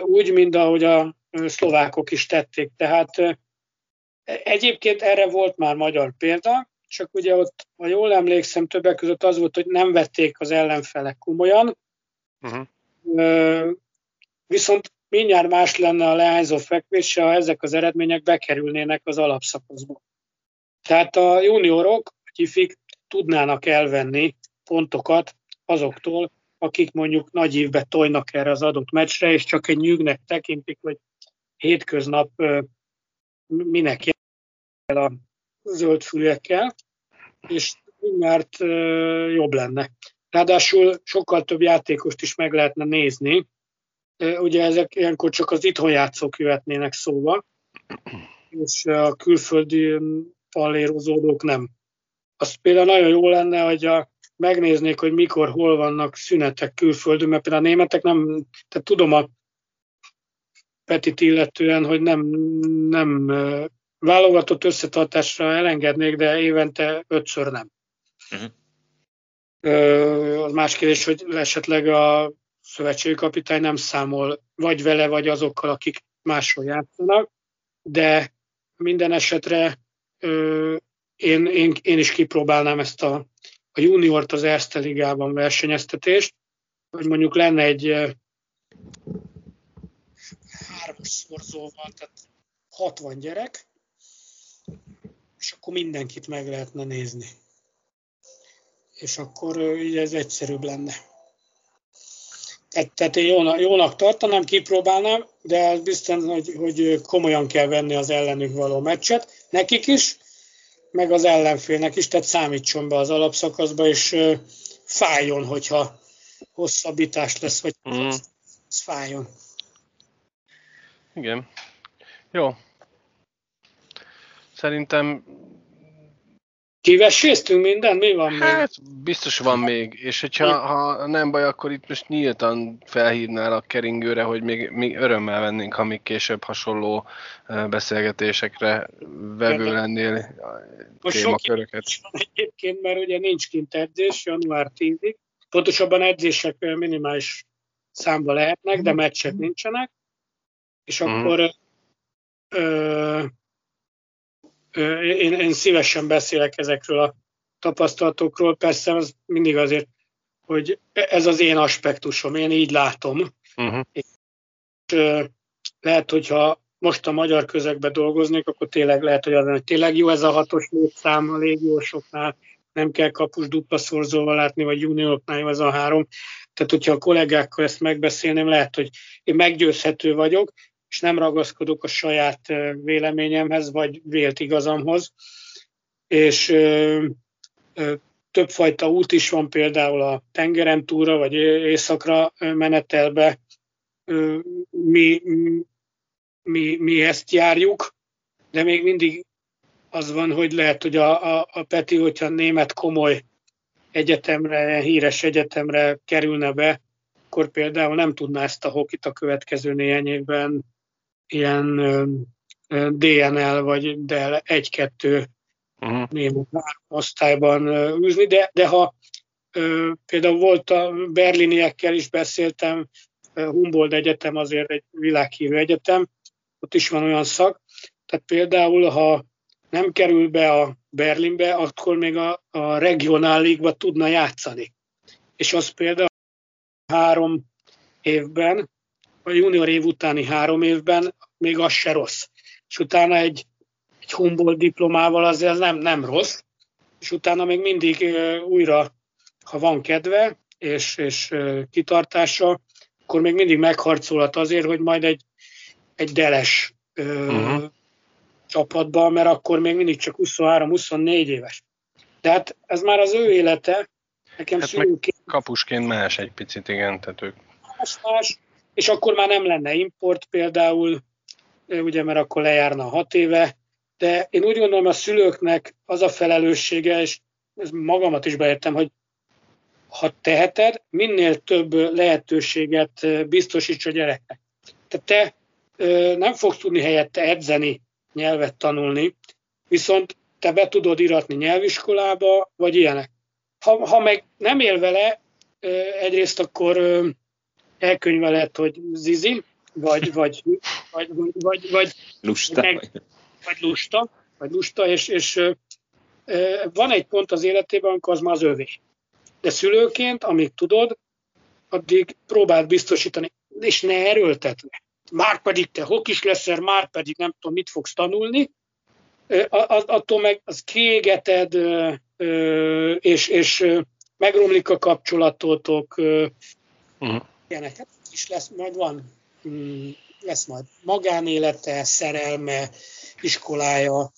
úgy, mint ahogy a szlovákok is tették. Tehát egyébként erre volt már magyar példa, csak ugye ott, ha jól emlékszem, többek között az volt, hogy nem vették az ellenfelek komolyan, uh-huh. Viszont mindjárt más lenne a leányzó fekvés, ha ezek az eredmények bekerülnének az alapszakaszba. Tehát a juniorok, a kifik tudnának elvenni pontokat azoktól, akik mondjuk nagy évbe tojnak erre az adott meccsre, és csak egy nyűgnek tekintik, hogy hétköznap minek jel a zöld fülekkel, és mindjárt jobb lenne. Ráadásul sokkal több játékost is meg lehetne nézni. Ugye ezek ilyenkor csak az itthon játszók jöhetnének szóba, és a külföldi pallérozódók nem. Az például nagyon jó lenne, hogy a megnéznék, hogy mikor, hol vannak szünetek külföldön, mert például a németek nem, tehát tudom a Petit illetően, hogy nem, nem válogatott összetartásra elengednék, de évente ötször nem. Uh-huh. Az más kérdés, hogy esetleg a szövetségi kapitány nem számol vagy vele, vagy azokkal, akik máshol játszanak, de minden esetre én, én, én is kipróbálnám ezt a a juniort az Erste Ligában versenyeztetést, hogy mondjuk lenne egy hármas szorzóval, tehát 60 gyerek, és akkor mindenkit meg lehetne nézni. És akkor így ez egyszerűbb lenne. Tehát, én jónak, jónak tartanám, kipróbálnám, de az biztos, hogy, hogy komolyan kell venni az ellenük való meccset. Nekik is, meg az ellenfélnek is, tehát számítson be az alapszakaszba, és fájjon, hogyha hosszabbítás lesz, vagy mm. ez fájjon. Igen. Jó. Szerintem Kiveséztünk minden? Mi van még? Hát biztos van még, és hogyha ha nem baj, akkor itt most nyíltan felhívnál a keringőre, hogy még, még örömmel vennénk, ha még később hasonló beszélgetésekre vevő lennél most témaköröket. egyébként, mert ugye nincs kint edzés január 10-ig, pontosabban edzések minimális számba lehetnek, de meccsek nincsenek, és mhm. akkor ö, én, én szívesen beszélek ezekről a tapasztalatokról, persze az mindig azért, hogy ez az én aspektusom, én így látom. Uh-huh. És, lehet, hogyha most a magyar közegben dolgoznék, akkor tényleg lehet, hogy az, hogy tényleg jó ez a hatos létszám a légiósoknál, nem kell kapus dupla szorzóval látni, vagy junioroknál jó ez a három. Tehát, hogyha a kollégákkal ezt megbeszélném, lehet, hogy én meggyőzhető vagyok, és nem ragaszkodok a saját véleményemhez, vagy vélt igazamhoz. És többfajta út is van, például a tengeren túra, vagy éjszakra menetelbe. Mi, mi, mi ezt járjuk, de még mindig az van, hogy lehet, hogy a, a, a Peti, hogyha német komoly egyetemre, híres egyetemre kerülne be, akkor például nem tudná ezt a hokit a következő néhány évben ilyen DNL vagy DEL 1-2 uh-huh. német osztályban űzni, de, de ha például volt a berliniekkel is beszéltem, Humboldt Egyetem azért egy világhírű egyetem, ott is van olyan szak, tehát például, ha nem kerül be a Berlinbe, akkor még a, a regionáligba tudna játszani. És az például három évben a junior év utáni három évben még az se rossz. És utána egy, egy Humboldt diplomával azért nem, nem rossz, és utána még mindig újra, ha van kedve és, és kitartása, akkor még mindig megharcolhat azért, hogy majd egy, egy deles uh, uh-huh. csapatban, mert akkor még mindig csak 23-24 éves. De hát ez már az ő élete. Nekem hát szülőként... kapusként más egy picit, igen, tehát ők... Más, más, és akkor már nem lenne import például, ugye, mert akkor lejárna hat éve, de én úgy gondolom, a szülőknek az a felelőssége, és magamat is beértem, hogy ha teheted, minél több lehetőséget biztosíts a gyereknek. Tehát te nem fogsz tudni helyette edzeni, nyelvet tanulni, viszont te be tudod iratni nyelviskolába, vagy ilyenek. Ha, ha meg nem él vele, egyrészt akkor elkönyvelhet, hogy zizi, vagy, vagy, vagy, vagy, vagy, vagy lusta. Meg, vagy lusta, vagy lusta, és, és van egy pont az életében, amikor az már az övé. De szülőként, amíg tudod, addig próbáld biztosítani, és ne erőltetve. Már pedig te hokis leszel, már pedig nem tudom, mit fogsz tanulni, attól meg az kiégeted, és, és megromlik a kapcsolatotok, uh-huh ilyeneket is lesz, majd van, mm, lesz majd magánélete, szerelme, iskolája,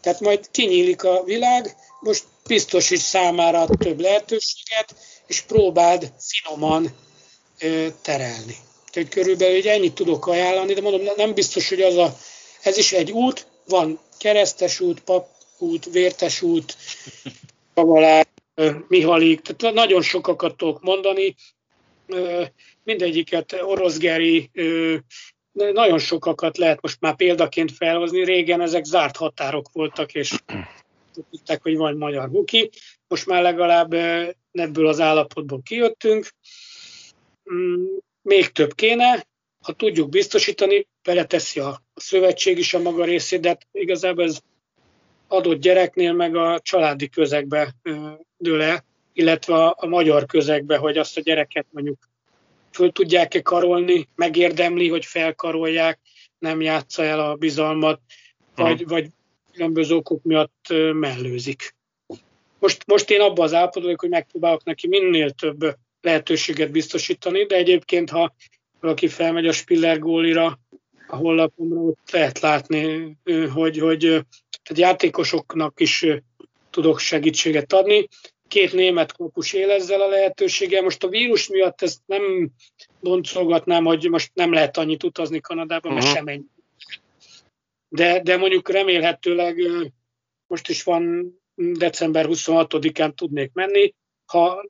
tehát majd kinyílik a világ, most biztosít számára több lehetőséget, és próbáld finoman terelni. Tehát körülbelül hogy ennyit tudok ajánlani, de mondom, nem biztos, hogy az a, ez is egy út, van keresztes út, pap út, vértes út, Kavalár, Mihalik, tehát nagyon sokakat tudok mondani, mindegyiket oroszgeri, nagyon sokakat lehet most már példaként felhozni. Régen ezek zárt határok voltak, és tudták, hogy van magyar huki. Most már legalább ebből az állapotból kijöttünk. Mm, még több kéne, ha tudjuk biztosítani, beleteszi a szövetség is a maga részét, de hát igazából ez adott gyereknél meg a családi közegbe dől el, illetve a magyar közegbe, hogy azt a gyereket mondjuk föl tudják-e karolni, megérdemli, hogy felkarolják, nem játsza el a bizalmat, vagy, vagy különböző okok miatt mellőzik. Most, most én abban az állapotban vagyok, hogy megpróbálok neki minél több lehetőséget biztosítani, de egyébként, ha valaki felmegy a Spiller gólira, a honlapomra, ott lehet látni, hogy, hogy tehát játékosoknak is tudok segítséget adni. Két német kapus él ezzel a lehetőséggel. Most a vírus miatt ezt nem boncolgatnám, hogy most nem lehet annyit utazni Kanadába, uh-huh. mert mhm. sem ennyi. De, de mondjuk remélhetőleg most is van december 26-án tudnék menni, ha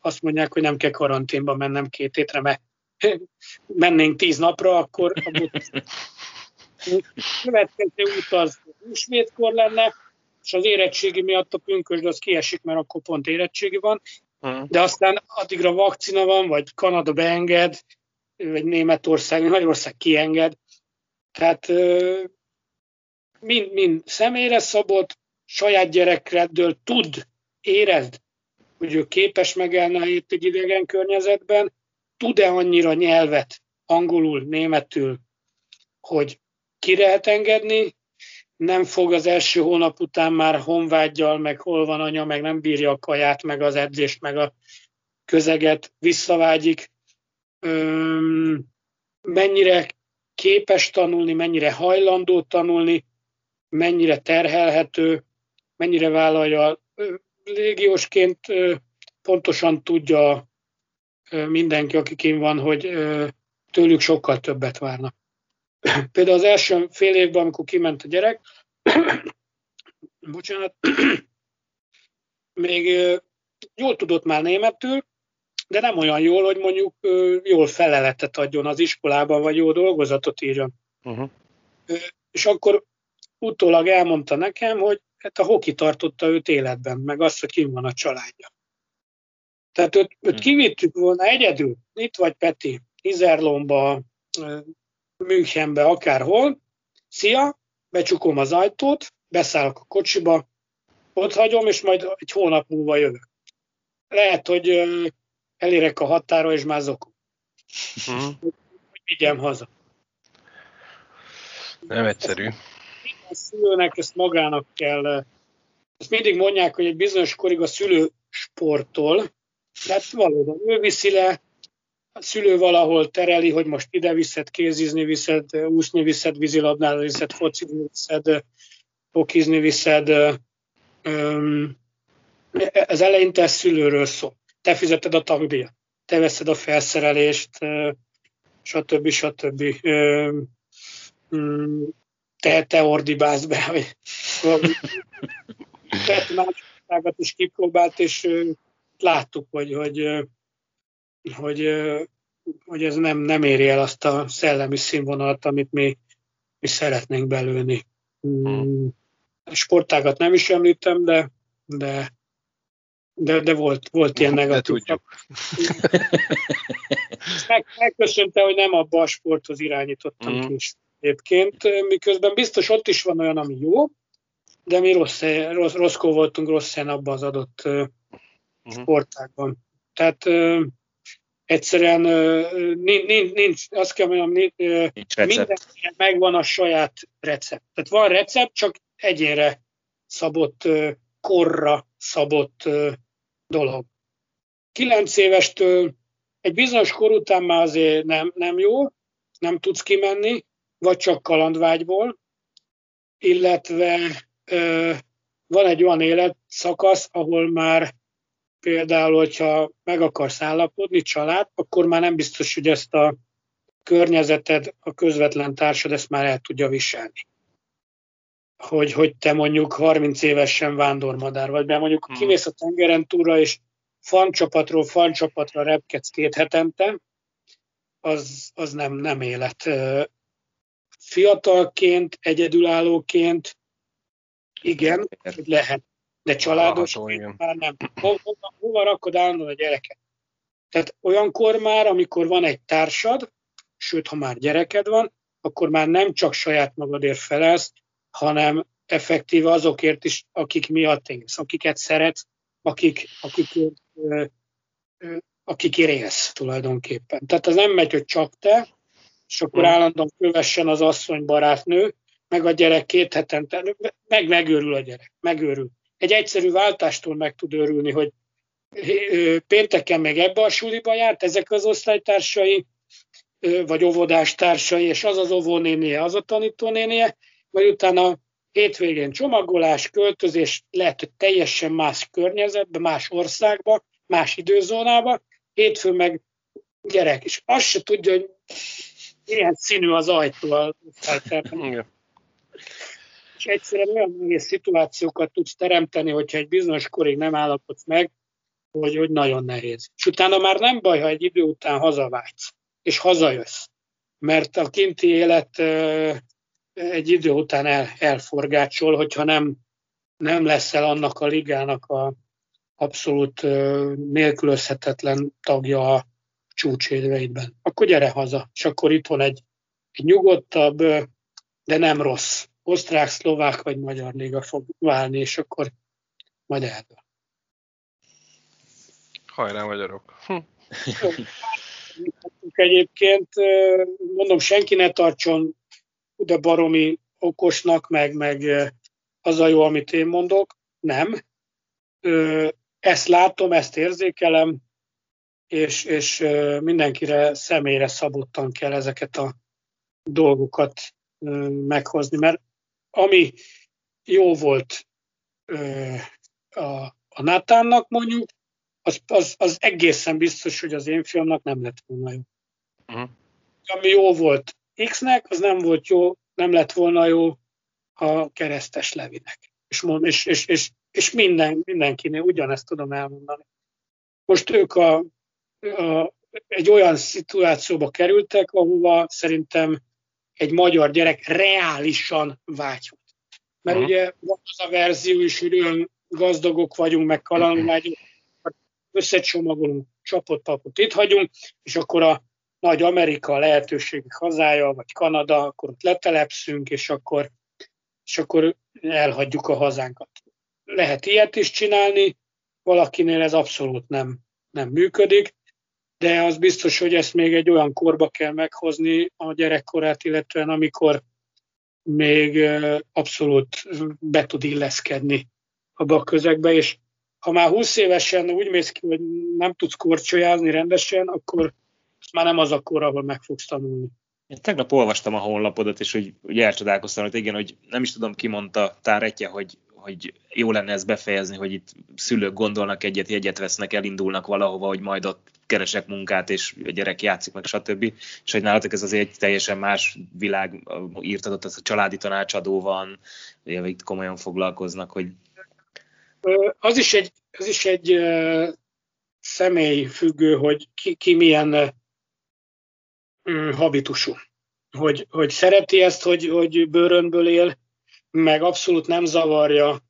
azt mondják, hogy nem kell karanténba mennem két hétre, mert mennénk tíz napra, akkor a következő út az ismétkor lenne, és az érettségi miatt a pünkösd az kiesik, mert akkor pont érettségi van, hmm. de aztán addigra vakcina van, vagy Kanada beenged, vagy Németország, Magyarország kienged. Tehát mind, mind személyre szabott, saját gyerekredől tud, érezd, hogy ő képes megállni itt egy idegen környezetben, tud-e annyira nyelvet, angolul, németül, hogy ki lehet engedni, nem fog az első hónap után már honvágyjal, meg hol van anya, meg nem bírja a kaját, meg az edzést, meg a közeget, visszavágyik. Öm, mennyire képes tanulni, mennyire hajlandó tanulni, mennyire terhelhető, mennyire vállalja. Légiósként pontosan tudja mindenki, aki kim van, hogy tőlük sokkal többet várnak. Például az első fél évben, amikor kiment a gyerek, bocsánat, még jól tudott már németül, de nem olyan jól, hogy mondjuk jól feleletet adjon az iskolában, vagy jó dolgozatot írjon. Uh-huh. És akkor utólag elmondta nekem, hogy hát a hoki tartotta őt életben, meg azt, hogy kim van a családja. Tehát őt, őt hm. kivittük volna egyedül, itt vagy Peti, Izerlomba, Münchenbe, akárhol. Szia, becsukom az ajtót, beszállok a kocsiba, ott hagyom, és majd egy hónap múlva jövök. Lehet, hogy elérek a határa, és már zokom. Uh-huh. Hogy vigyem haza. Nem egyszerű. A szülőnek ezt magának kell, ezt mindig mondják, hogy egy bizonyos korig a szülő sportol, tehát valóban ő viszi le, a szülő valahol tereli, hogy most ide viszed, kézizni viszed, úszni viszed, vízilabdázni viszed, focizni viszed, hokizni viszed. Ez eleinte a szülőről szól. Te fizeted a tagdíjat, te veszed a felszerelést, stb. stb. Mm, te, te ordibálsz be, hogy tehát más is kipróbált, és láttuk, hogy, hogy hogy, hogy ez nem, nem éri el azt a szellemi színvonalat, amit mi, mi szeretnénk belőni. Hmm. Sportágat nem is említem, de, de, de, de volt, volt ilyen negatív. Meg, megköszönte, hogy nem abba a sporthoz irányítottam mm. ki egyébként, miközben biztos ott is van olyan, ami jó, de mi rossz, rossz, rosszkó voltunk rossz helyen abban az adott uh, sportágban. Tehát egyszerűen nincs, nincs azt kell mondjam, nincs minden megvan a saját recept. Tehát van recept, csak egyénre szabott, korra szabott dolog. Kilenc évestől egy bizonyos kor után már azért nem, nem jó, nem tudsz kimenni, vagy csak kalandvágyból, illetve ö, van egy olyan életszakasz, ahol már például, hogyha meg akarsz állapodni, család, akkor már nem biztos, hogy ezt a környezeted, a közvetlen társad ezt már el tudja viselni. Hogy, hogy te mondjuk 30 évesen vándormadár vagy, mert mondjuk hmm. kimész a tengeren túra, és fancsapatról fancsapatra repkedsz két hetente, az, az nem, nem élet. Fiatalként, egyedülállóként, igen, lehet de családos már nem. Hova, hova rakod állandóan a gyereket? Tehát olyankor már, amikor van egy társad, sőt, ha már gyereked van, akkor már nem csak saját magadért felelsz, hanem effektíve azokért is, akik miatt élsz, akiket szeretsz, akik, akik, akik élsz tulajdonképpen. Tehát az nem megy, hogy csak te, és akkor hmm. állandóan kövessen az asszony barátnő, meg a gyerek két hetente, meg megőrül a gyerek, megőrül egy egyszerű váltástól meg tud örülni, hogy pénteken meg ebbe a suliba járt, ezek az osztálytársai, vagy óvodás társai, és az az óvónénie, az a tanítónénie, vagy utána hétvégén csomagolás, költözés, lehet, hogy teljesen más környezetbe, más országba, más időzónába, hétfőn meg gyerek, és azt se tudja, hogy milyen színű az ajtó a És egyszerűen olyan nehéz szituációkat tudsz teremteni, hogyha egy bizonyos korig nem állapodsz meg, hogy, hogy nagyon nehéz. És utána már nem baj, ha egy idő után hazavágysz, és hazajössz. Mert a kinti élet egy idő után el, elforgácsol, hogyha nem, nem leszel annak a ligának a abszolút nélkülözhetetlen tagja a csúcsédveidben. Akkor gyere haza, és akkor itt van egy, egy nyugodtabb, de nem rossz osztrák, szlovák vagy magyar liga fog válni, és akkor majd eldől. Hajrá, magyarok! Hm. Egyébként mondom, senki ne tartson de baromi okosnak, meg, meg az a jó, amit én mondok. Nem. Ezt látom, ezt érzékelem, és, és mindenkire személyre szabottan kell ezeket a dolgokat meghozni, mert ami jó volt a, a Natánnak mondjuk, az, az, az egészen biztos, hogy az én fiamnak nem lett volna jó. Uh-huh. Ami jó volt X-nek, az nem volt jó, nem lett volna jó a keresztes Levinek. És, mond, és, és, és, és minden, mindenkinél ugyanezt tudom elmondani. Most ők a, a, egy olyan szituációba kerültek, ahova szerintem egy magyar gyerek reálisan vágyhat. Mert uh-huh. ugye van az a verzió is, hogy olyan gazdagok vagyunk, meg kalandvágyunk, összecsomagolunk, csapott papot itt hagyunk, és akkor a nagy Amerika a lehetőségek hazája, vagy Kanada, akkor ott letelepszünk, és akkor, és akkor elhagyjuk a hazánkat. Lehet ilyet is csinálni, valakinél ez abszolút nem, nem működik, de az biztos, hogy ezt még egy olyan korba kell meghozni a gyerekkorát, illetően amikor még abszolút be tud illeszkedni abba a közegbe, és ha már 20 évesen úgy mész ki, hogy nem tudsz korcsolyázni rendesen, akkor már nem az a kor, ahol meg fogsz tanulni. Én tegnap olvastam a honlapodat, és hogy, hogy elcsodálkoztam, hogy igen, hogy nem is tudom, ki mondta Táretje, hogy, hogy jó lenne ezt befejezni, hogy itt szülők gondolnak egyet, jegyet vesznek, elindulnak valahova, hogy majd ott keresek munkát, és a gyerek játszik meg, stb. És hogy nálatok ez azért egy teljesen más világ, írtad ott, a családi tanácsadó van, ugye itt komolyan foglalkoznak, hogy... Az is egy, az is egy személy függő, hogy ki, ki milyen habitusú. Hogy, hogy szereti ezt, hogy, hogy bőrönből él, meg abszolút nem zavarja,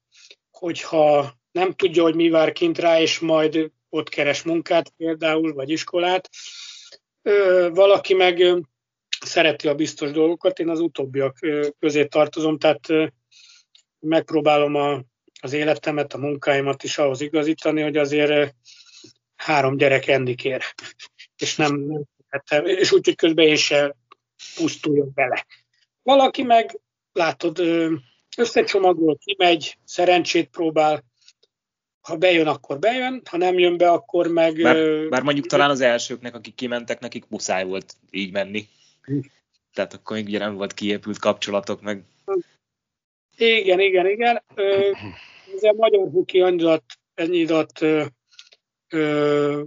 hogyha nem tudja, hogy mi vár kint rá, és majd ott keres munkát például, vagy iskolát. Valaki meg szereti a biztos dolgokat, én az utóbbiak közé tartozom, tehát megpróbálom a, az életemet, a munkáimat is ahhoz igazítani, hogy azért három gyerek endikér, és nem, nem és úgy, hogy közben én se pusztuljak bele. Valaki meg, látod, összecsomagol, kimegy, szerencsét próbál, ha bejön, akkor bejön, ha nem jön be, akkor meg... Bár, bár mondjuk talán az elsőknek, akik kimentek, nekik muszáj volt így menni. Tehát akkor még ugye nem volt kiépült kapcsolatok, meg... Igen, igen, igen. Ez a magyar huki angyat, ennyidat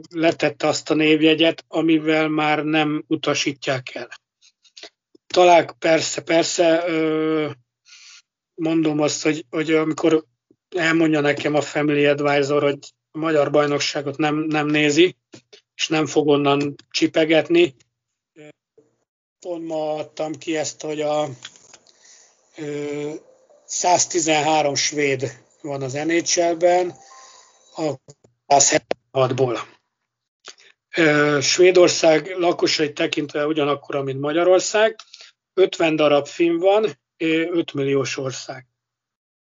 letette azt a névjegyet, amivel már nem utasítják el. Talán persze, persze mondom azt, hogy, hogy amikor elmondja nekem a Family Advisor, hogy a magyar bajnokságot nem, nem nézi, és nem fog onnan csipegetni. Pont ma adtam ki ezt, hogy a 113 svéd van az NHL-ben, a 176-ból. Svédország lakosai tekintve ugyanakkor, mint Magyarország, 50 darab film van, 5 milliós ország.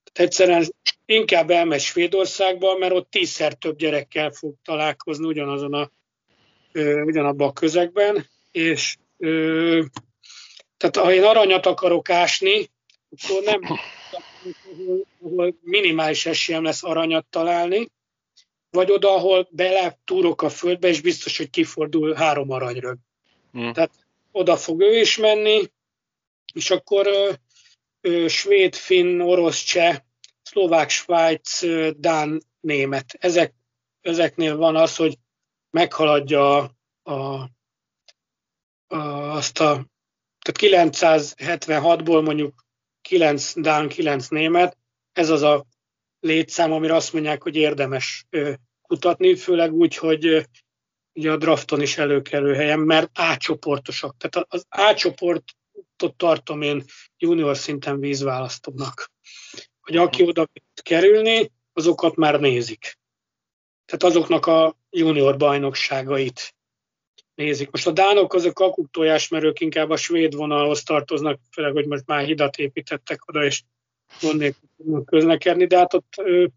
Tehát egyszerűen inkább elmegy Svédországba, mert ott tízszer több gyerekkel fog találkozni ugyanazon a, ugyanabban a közegben, és tehát ha én aranyat akarok ásni, akkor nem ahol, minimális esélyem lesz aranyat találni, vagy oda, ahol bele túrok a földbe, és biztos, hogy kifordul három aranyrög. Hmm. Tehát oda fog ő is menni, és akkor svéd, finn, orosz, cseh, szlovák, svájc, dán, német. Ezek, ezeknél van az, hogy meghaladja a, a, a, azt a, tehát 976-ból mondjuk 9 Dán, 9 német, ez az a létszám, amire azt mondják, hogy érdemes kutatni, főleg úgy, hogy ugye a drafton is előkerül helyen, mert A-csoportosak. Tehát az A-csoportot tartom én junior szinten vízválasztónak. Hogy aki oda kerülni, azokat már nézik. Tehát azoknak a junior bajnokságait nézik. Most a dánok azok kakuktojás, mert ők inkább a svéd vonalhoz tartoznak, főleg, hogy most már hidat építettek oda, és gond közlekedni, de hát ott ő,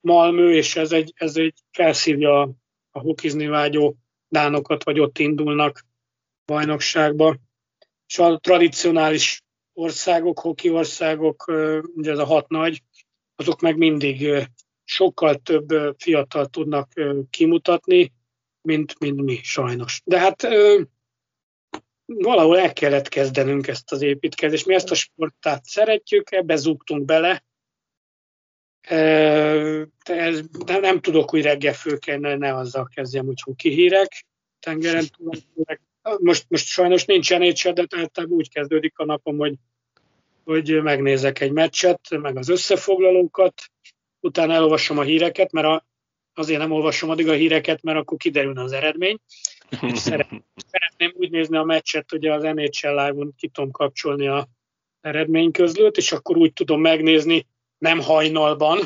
Malmö, és ez egy, ez egy felszívja a, a hokizni vágyó dánokat, vagy ott indulnak bajnokságba. És a tradicionális országok, hoki országok, ugye ez a hat nagy, azok meg mindig sokkal több fiatal tudnak kimutatni, mint, mint mi sajnos. De hát valahol el kellett kezdenünk ezt az építkezést. Mi ezt a sportát szeretjük, ebbe zúgtunk bele. Ez, de nem tudok úgy reggel főkelni, ne azzal kezdjem, hogy hoki tengeren. Most, most sajnos nincs NHL, de tehát úgy kezdődik a napom, hogy, hogy megnézek egy meccset, meg az összefoglalókat, utána elolvasom a híreket, mert a, azért nem olvasom addig a híreket, mert akkor kiderülne az eredmény. Szeretném úgy nézni a meccset, hogy az NHL Live-on ki tudom kapcsolni a eredményközlőt, és akkor úgy tudom megnézni, nem hajnalban,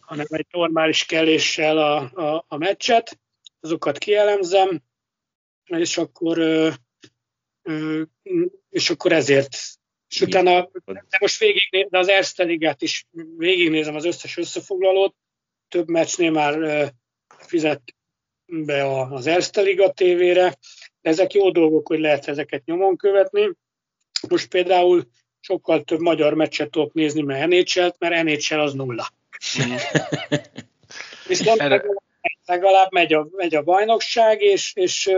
hanem egy normális keléssel a, a, a meccset, azokat kielemzem, és akkor, és akkor ezért és utána, de most végig, de az Erste Ligát is végignézem az összes összefoglalót, több meccsnél már fizet be az Erste Liga tévére. Ezek jó dolgok, hogy lehet ezeket nyomon követni. Most például sokkal több magyar meccset tudok nézni, mert nhl mert NHL az nulla. Viszont legalább megy a, megy a bajnokság, és, és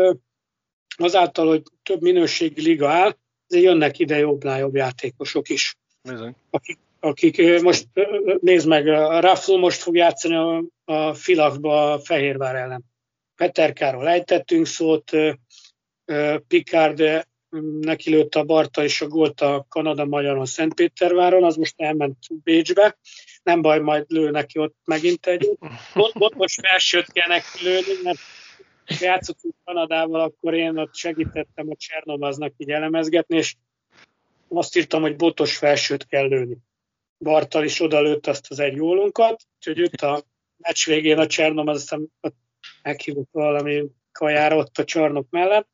azáltal, hogy több minőségi liga áll, azért jönnek ide jobbnál jobb játékosok is. Bizony. Akik, akik most nézd meg, a Raffl most fog játszani a, a Filakba a Fehérvár ellen. Peterkáról ejtettünk szót, Picard neki lőtt a Barta és a gólt a Kanada-Magyaron Szentpéterváron, az most elment Bécsbe. Nem baj, majd lő neki ott megint egy. Ott, ott most felsőt kell neki lőni, mert játszottunk Kanadával, akkor én ott segítettem a Csernomaznak így elemezgetni, és azt írtam, hogy botos felsőt kell lőni. Bartal is odalőtt azt az egy gólunkat, úgyhogy jött a meccs végén a Csernomaz, aztán meghívott valami kajára ott a csarnok mellett.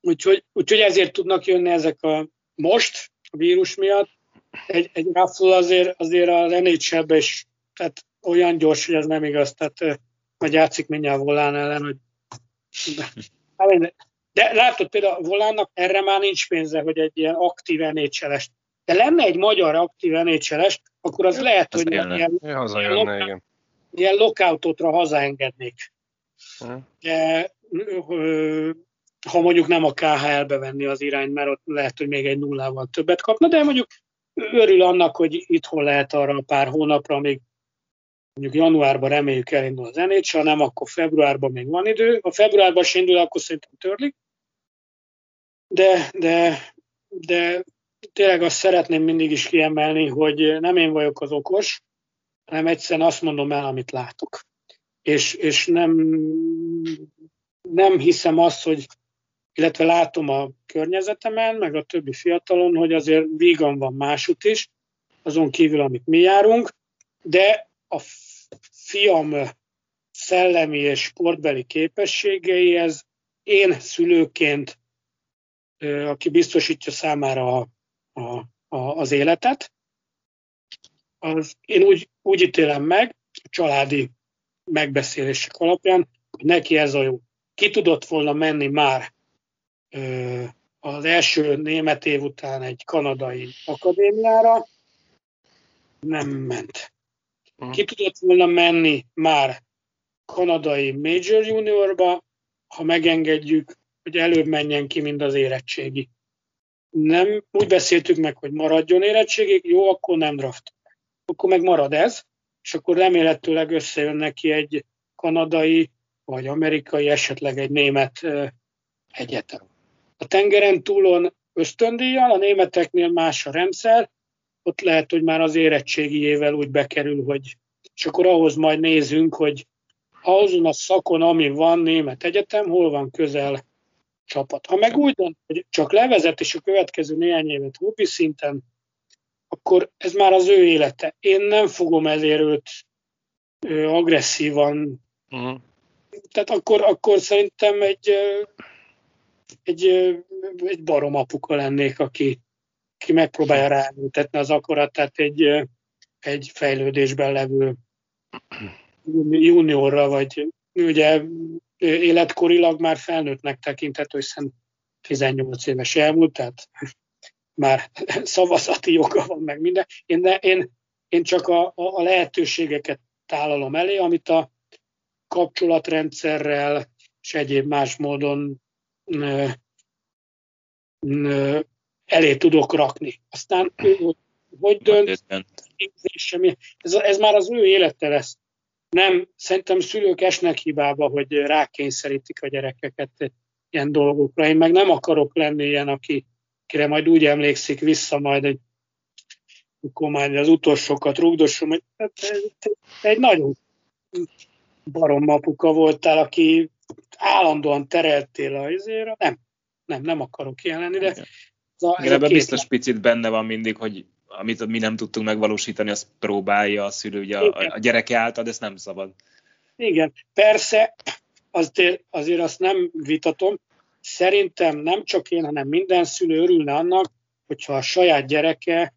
Úgyhogy, úgyhogy ezért tudnak jönni ezek a most, a vírus miatt. Egy, egy azért, azért az nhl is tehát olyan gyors, hogy ez nem igaz. Tehát majd játszik mindjárt volán ellen, hogy de, de látod, például a volánnak erre már nincs pénze, hogy egy ilyen aktív nhl De lenne egy magyar aktív nhl akkor az lehet, hogy ilyen, ilyen, ilyen, ilyen lockoutotra hazaengednék. De, ha mondjuk nem a KHL-be venni az irányt, mert ott lehet, hogy még egy nullával többet kapna, de mondjuk örül annak, hogy itthon lehet arra a pár hónapra, amíg mondjuk januárban reméljük elindul az NHL, ha nem, akkor februárban még van idő. Ha februárban se indul, akkor szerintem törlik. De, de, de tényleg azt szeretném mindig is kiemelni, hogy nem én vagyok az okos, hanem egyszerűen azt mondom el, amit látok. És, és nem, nem hiszem azt, hogy illetve látom a környezetemen, meg a többi fiatalon, hogy azért vígan van másút is, azon kívül, amit mi járunk, de a fiam szellemi és sportbeli képességeihez én szülőként, aki biztosítja számára a, a, a, az életet, az én úgy, úgy ítélem meg, a családi megbeszélések alapján, hogy neki ez a jó. Ki tudott volna menni már az első német év után egy kanadai akadémiára, nem ment. Ki tudott volna menni már kanadai Major Juniorba, ha megengedjük, hogy előbb menjen ki, mint az érettségi. nem úgy beszéltük meg, hogy maradjon érettségig, jó, akkor nem draft. Akkor meg marad ez, és akkor remélhetőleg összejön neki egy kanadai, vagy amerikai, esetleg egy német egyetem. A tengeren túlon ösztöndíjjal, a németeknél más a rendszer, ott lehet, hogy már az érettségiével úgy bekerül, hogy és akkor ahhoz majd nézünk, hogy azon a szakon, ami van német egyetem, hol van közel csapat. Ha meg úgy dönt, hogy csak levezet, és a következő néhány évet hobbi szinten, akkor ez már az ő élete. Én nem fogom ezért őt agresszívan. Uh-huh. Tehát akkor, akkor szerintem egy, egy, egy barom apuka lennék, aki, aki megpróbálja ráültetni az akaratát egy, egy fejlődésben levő juniorra, vagy ugye életkorilag már felnőttnek tekinthető, hiszen 18 éves elmúlt, tehát már szavazati joga van meg minden. Én, ne, én, én csak a, a lehetőségeket tálalom elé, amit a kapcsolatrendszerrel és egyéb más módon ö, ö, elé tudok rakni. Aztán ő hogy, hogy dönt, ez, ez már az ő élete lesz. Nem, szerintem szülők esnek hibába, hogy rákényszerítik a gyerekeket ilyen dolgokra. Én meg nem akarok lenni ilyen, aki, akire majd úgy emlékszik vissza majd, hogy akkor majd az utolsókat rúgdosom, hogy hát, egy nagyon barom apuka voltál, aki állandóan tereltél a izére. Nem, nem, nem akarok ilyen lenni, de ez a, ez Igen, ebben biztos picit benne van mindig, hogy amit mi nem tudtunk megvalósítani, azt próbálja a szülő, ugye a, a gyereke által, de ezt nem szabad. Igen, persze, azért, azért azt nem vitatom, szerintem nem csak én, hanem minden szülő örülne annak, hogyha a saját gyereke,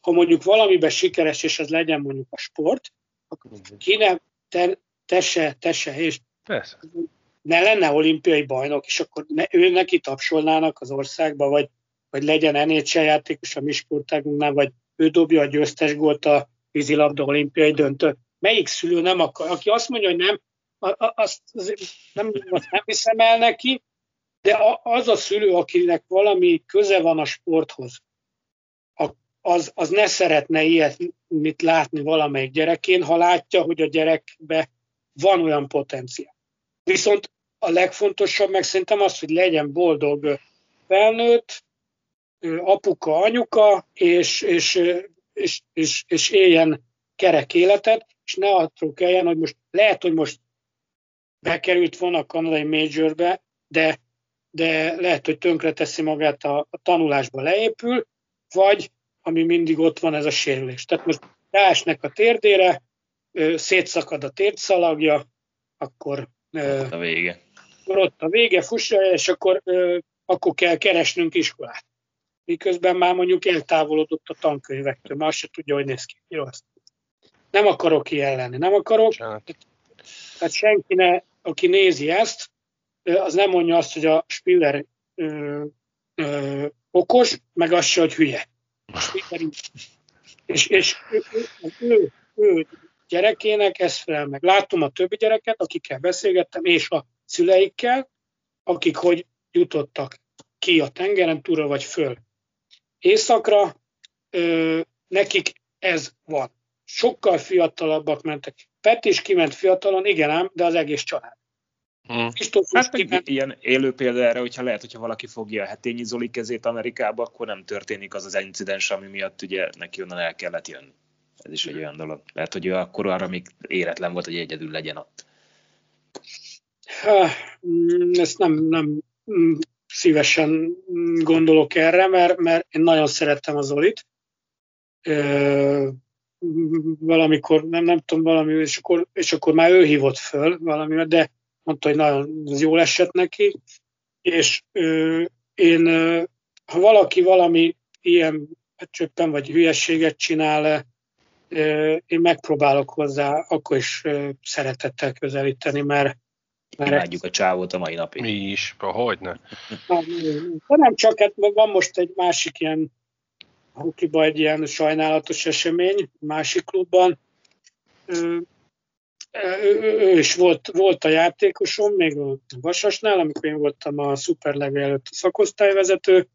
ha mondjuk valamiben sikeres, és ez legyen mondjuk a sport, akkor kéne te, tese, tese, és Persze. Ne lenne olimpiai bajnok, és akkor ne, ő neki tapsolnának az országba, vagy vagy legyen NHL játékos a Miskoltágunknál, vagy ő dobja a győztes gólt a vízilabda olimpiai döntő. Melyik szülő nem akar? Aki azt mondja, hogy nem, azt nem, azt nem hiszem el neki, de az a szülő, akinek valami köze van a sporthoz, az, az ne szeretne ilyet mit látni valamelyik gyerekén, ha látja, hogy a gyerekbe van olyan potenciál. Viszont a legfontosabb meg szerintem az, hogy legyen boldog felnőtt, apuka, anyuka, és, és, és, és, és éljen kerek életet, és ne attól kelljen, hogy most lehet, hogy most bekerült volna a kanadai majorbe, de, de lehet, hogy tönkre teszi magát a, a tanulásba leépül, vagy ami mindig ott van, ez a sérülés. Tehát most ráesnek a térdére, szétszakad a térdszalagja, akkor a vége. Akkor ott a vége, fussa, és akkor, akkor kell keresnünk iskolát miközben már mondjuk eltávolodott a tankönyvektől, már azt se tudja, hogy néz ki. Jó. Nem akarok ilyen lenni, nem akarok. Tehát senki, ne, aki nézi ezt, az nem mondja azt, hogy a Spiller ö, ö, okos, meg azt se, hogy hülye. és, és ő, ő, ő gyerekének ez felel meg. Látom a többi gyereket, akikkel beszélgettem, és a szüleikkel, akik hogy jutottak ki a tengeren túra, vagy föl északra, ö, nekik ez van. Sokkal fiatalabbak mentek. Pet is kiment fiatalon, igen ám, de az egész család. Hmm. Hát kiment... ilyen élő példa erre, hogyha lehet, hogyha valaki fogja a hetényi Zoli kezét Amerikába, akkor nem történik az az incidens, ami miatt ugye neki onnan el kellett jönni. Ez is egy olyan dolog. Lehet, hogy ő akkor arra még éretlen volt, hogy egyedül legyen ott. Ezt nem, nem mm, szívesen gondolok erre, mert, mert én nagyon szerettem az Zolit. Valamikor, nem, nem tudom, valami, és akkor, és akkor már ő hívott föl valami, de mondta, hogy nagyon jól esett neki, és én, ha valaki valami ilyen csöppen vagy hülyességet csinál, én megpróbálok hozzá akkor is szeretettel közelíteni, mert, Imádjuk a csávót a mai napig. Mi is, hogy ne. De nem csak, hát van most egy másik ilyen hokiba egy ilyen sajnálatos esemény, másik klubban. Ő, ő, ő is volt, volt a játékosom, még a Vasasnál, amikor én voltam a Superlega előtt a szakosztályvezető,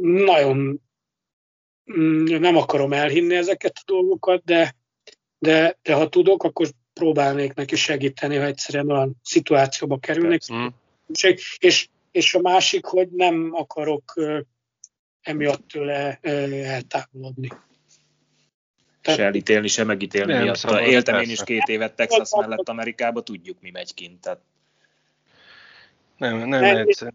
nagyon mm, nem akarom elhinni ezeket a dolgokat, de, de, de ha tudok, akkor próbálnék neki segíteni, ha egyszerűen olyan szituációba kerülnék. Mm. És, és a másik, hogy nem akarok emiatt tőle eltávolodni. Se elítélni, se megítélni nem, miatt. Szabad, Éltem persze. én is két évet Texas mellett Amerikába, tudjuk mi megy kint. Tehát... Nem, nem, nem egyszer.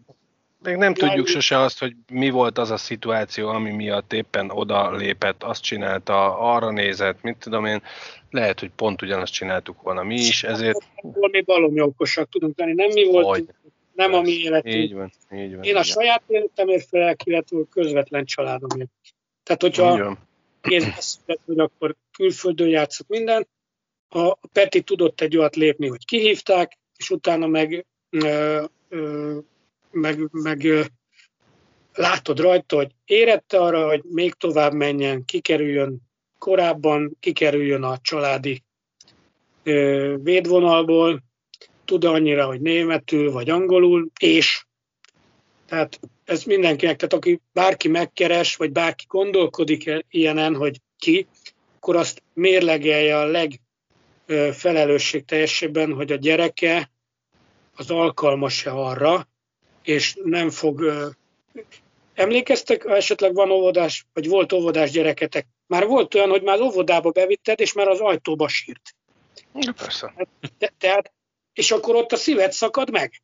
Még nem tudjuk sose azt, hogy mi volt az a szituáció, ami miatt éppen oda lépett, azt csinálta, arra nézett, mit tudom én, lehet, hogy pont ugyanazt csináltuk volna mi is, ezért... Mi valami okosak tudunk lenni, nem mi volt, hogy, nem a mi életünk. Így van, így van. Én a saját életemért felek, illetve közvetlen családomért. Tehát, hogyha kézbe hogy akkor külföldön játszott minden, a Peti tudott egy olyat lépni, hogy kihívták, és utána meg, ö, ö, meg, meg látod rajta, hogy érette arra, hogy még tovább menjen, kikerüljön korábban, kikerüljön a családi védvonalból, tud annyira, hogy németül vagy angolul, és tehát ez mindenkinek, tehát aki bárki megkeres, vagy bárki gondolkodik ilyenen, hogy ki, akkor azt mérlegelje a legfelelősség teljesebben, hogy a gyereke az alkalmas-e arra, és nem fog... Emlékeztek, esetleg van óvodás, vagy volt óvodás gyereketek? Már volt olyan, hogy már az óvodába bevitted, és már az ajtóba sírt. Ja, persze. Te, tehát, és akkor ott a szíved szakad meg.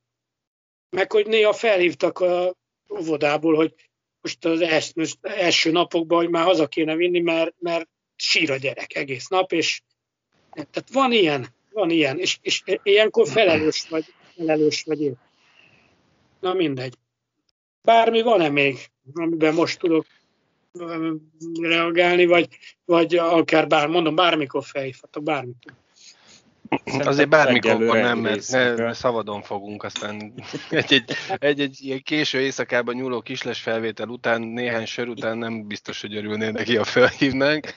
Meg hogy néha felhívtak a óvodából, hogy most az els, most első napokban, hogy már haza kéne vinni, mert, mert sír a gyerek egész nap, és tehát van ilyen, van ilyen, és, és ilyenkor felelős vagy, felelős vagy én. Na mindegy. Bármi van-e még, amiben most tudok reagálni, vagy, vagy akár bár, mondom, bármikor felhívhatok, bármikor. Azért bármikor nem, mert ne, szabadon fogunk, aztán egy-egy, egy-egy ilyen késő éjszakában nyúló kisles felvétel után, néhány sör után nem biztos, hogy örülnél neki, a felhívnánk.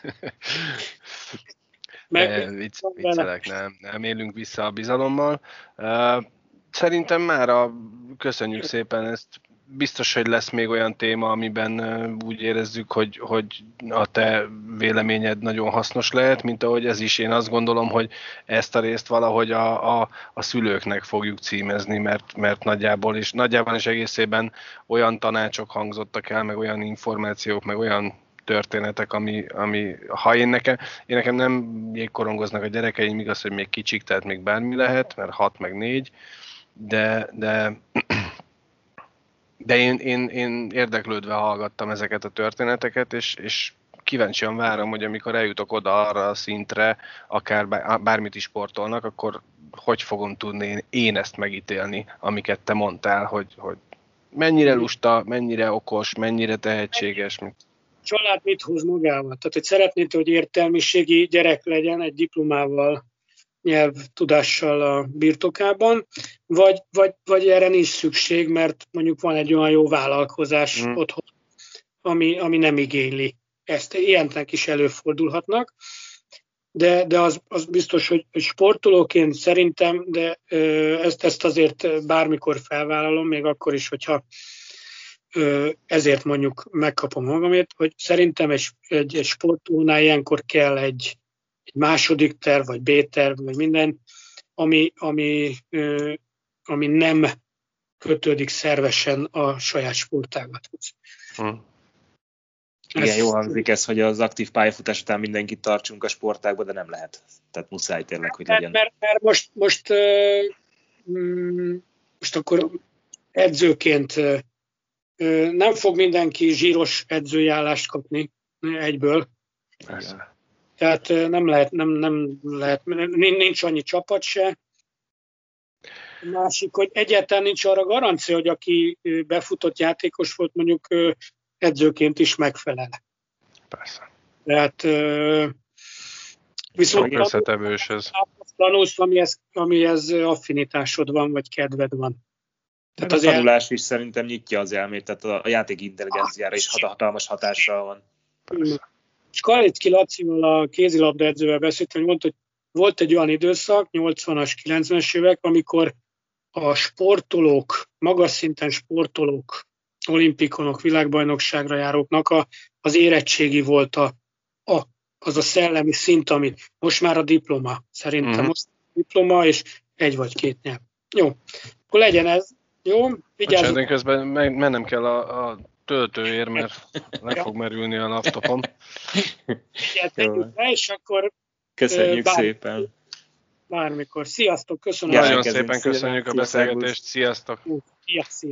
Meg, vicc, viccelek, nem, nem élünk vissza a bizalommal. Szerintem már a, köszönjük szépen ezt biztos, hogy lesz még olyan téma, amiben úgy érezzük, hogy, hogy a te véleményed nagyon hasznos lehet, mint ahogy ez is. Én azt gondolom, hogy ezt a részt valahogy a, a, a szülőknek fogjuk címezni, mert, mert nagyjából is, nagyjából is egészében olyan tanácsok hangzottak el, meg olyan információk, meg olyan történetek, ami, ami ha én nekem, én nekem nem jégkorongoznak a gyerekeim, igaz, hogy még kicsik, tehát még bármi lehet, mert hat meg négy, de, de de én, én, én érdeklődve hallgattam ezeket a történeteket, és, és kíváncsian várom, hogy amikor eljutok oda arra a szintre, akár bármit is sportolnak, akkor hogy fogom tudni én ezt megítélni, amiket te mondtál, hogy, hogy mennyire lusta, mennyire okos, mennyire tehetséges. Család mit hoz magával? Tehát, hogy szeretnéd, hogy értelmiségi gyerek legyen egy diplomával, nyelvtudással a birtokában, vagy, vagy, vagy erre nincs szükség, mert mondjuk van egy olyan jó vállalkozás mm. otthon, ami, ami nem igényli ezt. Ilyenek is előfordulhatnak, de, de az, az biztos, hogy sportolóként szerintem, de ezt, ezt azért bármikor felvállalom, még akkor is, hogyha ezért mondjuk megkapom magamért, hogy szerintem egy, egy, egy sportolónál ilyenkor kell egy, egy második terv, vagy B-terv, vagy minden, ami, ami, ami nem kötődik szervesen a saját sportágathoz. Hmm. Igen, ez, jó hangzik ez, hogy az aktív pályafutás után mindenkit tartsunk a sportágba, de nem lehet. Tehát muszáj tényleg, hogy legyen. Mert, mert most, most, mm, most akkor edzőként nem fog mindenki zsíros edzőjállást kapni egyből. Persze. Tehát nem lehet, nem, nem lehet, nincs annyi csapat se. Másik, hogy egyáltalán nincs arra garancia, hogy aki befutott játékos volt, mondjuk edzőként is megfelel. Persze. Tehát viszont összetevős ez. Tanulsz, amihez, amihez affinitásod van, vagy kedved van. Tehát az a tanulás el... is szerintem nyitja az elmét, tehát a játék intelligenciára is hatalmas hatással van. Persze. És Kalicki Lacival, a kézilabda edzővel beszéltem, hogy mondta, hogy volt egy olyan időszak, 80-as, 90-es évek, amikor a sportolók, magas szinten sportolók olimpikonok, világbajnokságra járóknak a, az érettségi volt a, a, az a szellemi szint, ami most már a diploma. Szerintem uh-huh. most a diploma, és egy vagy két nyelv. Jó, akkor legyen ez. Jó, vigyázzunk. Bocsánat, közben mennem kell a, a töltőért, mert le fog merülni a laptopom. Igen, és akkor... Köszönjük bár, szépen. Bármikor. Sziasztok, köszönöm. Nagyon szépen köszönjük a beszélgetést. Sziasztok. Sziasztok.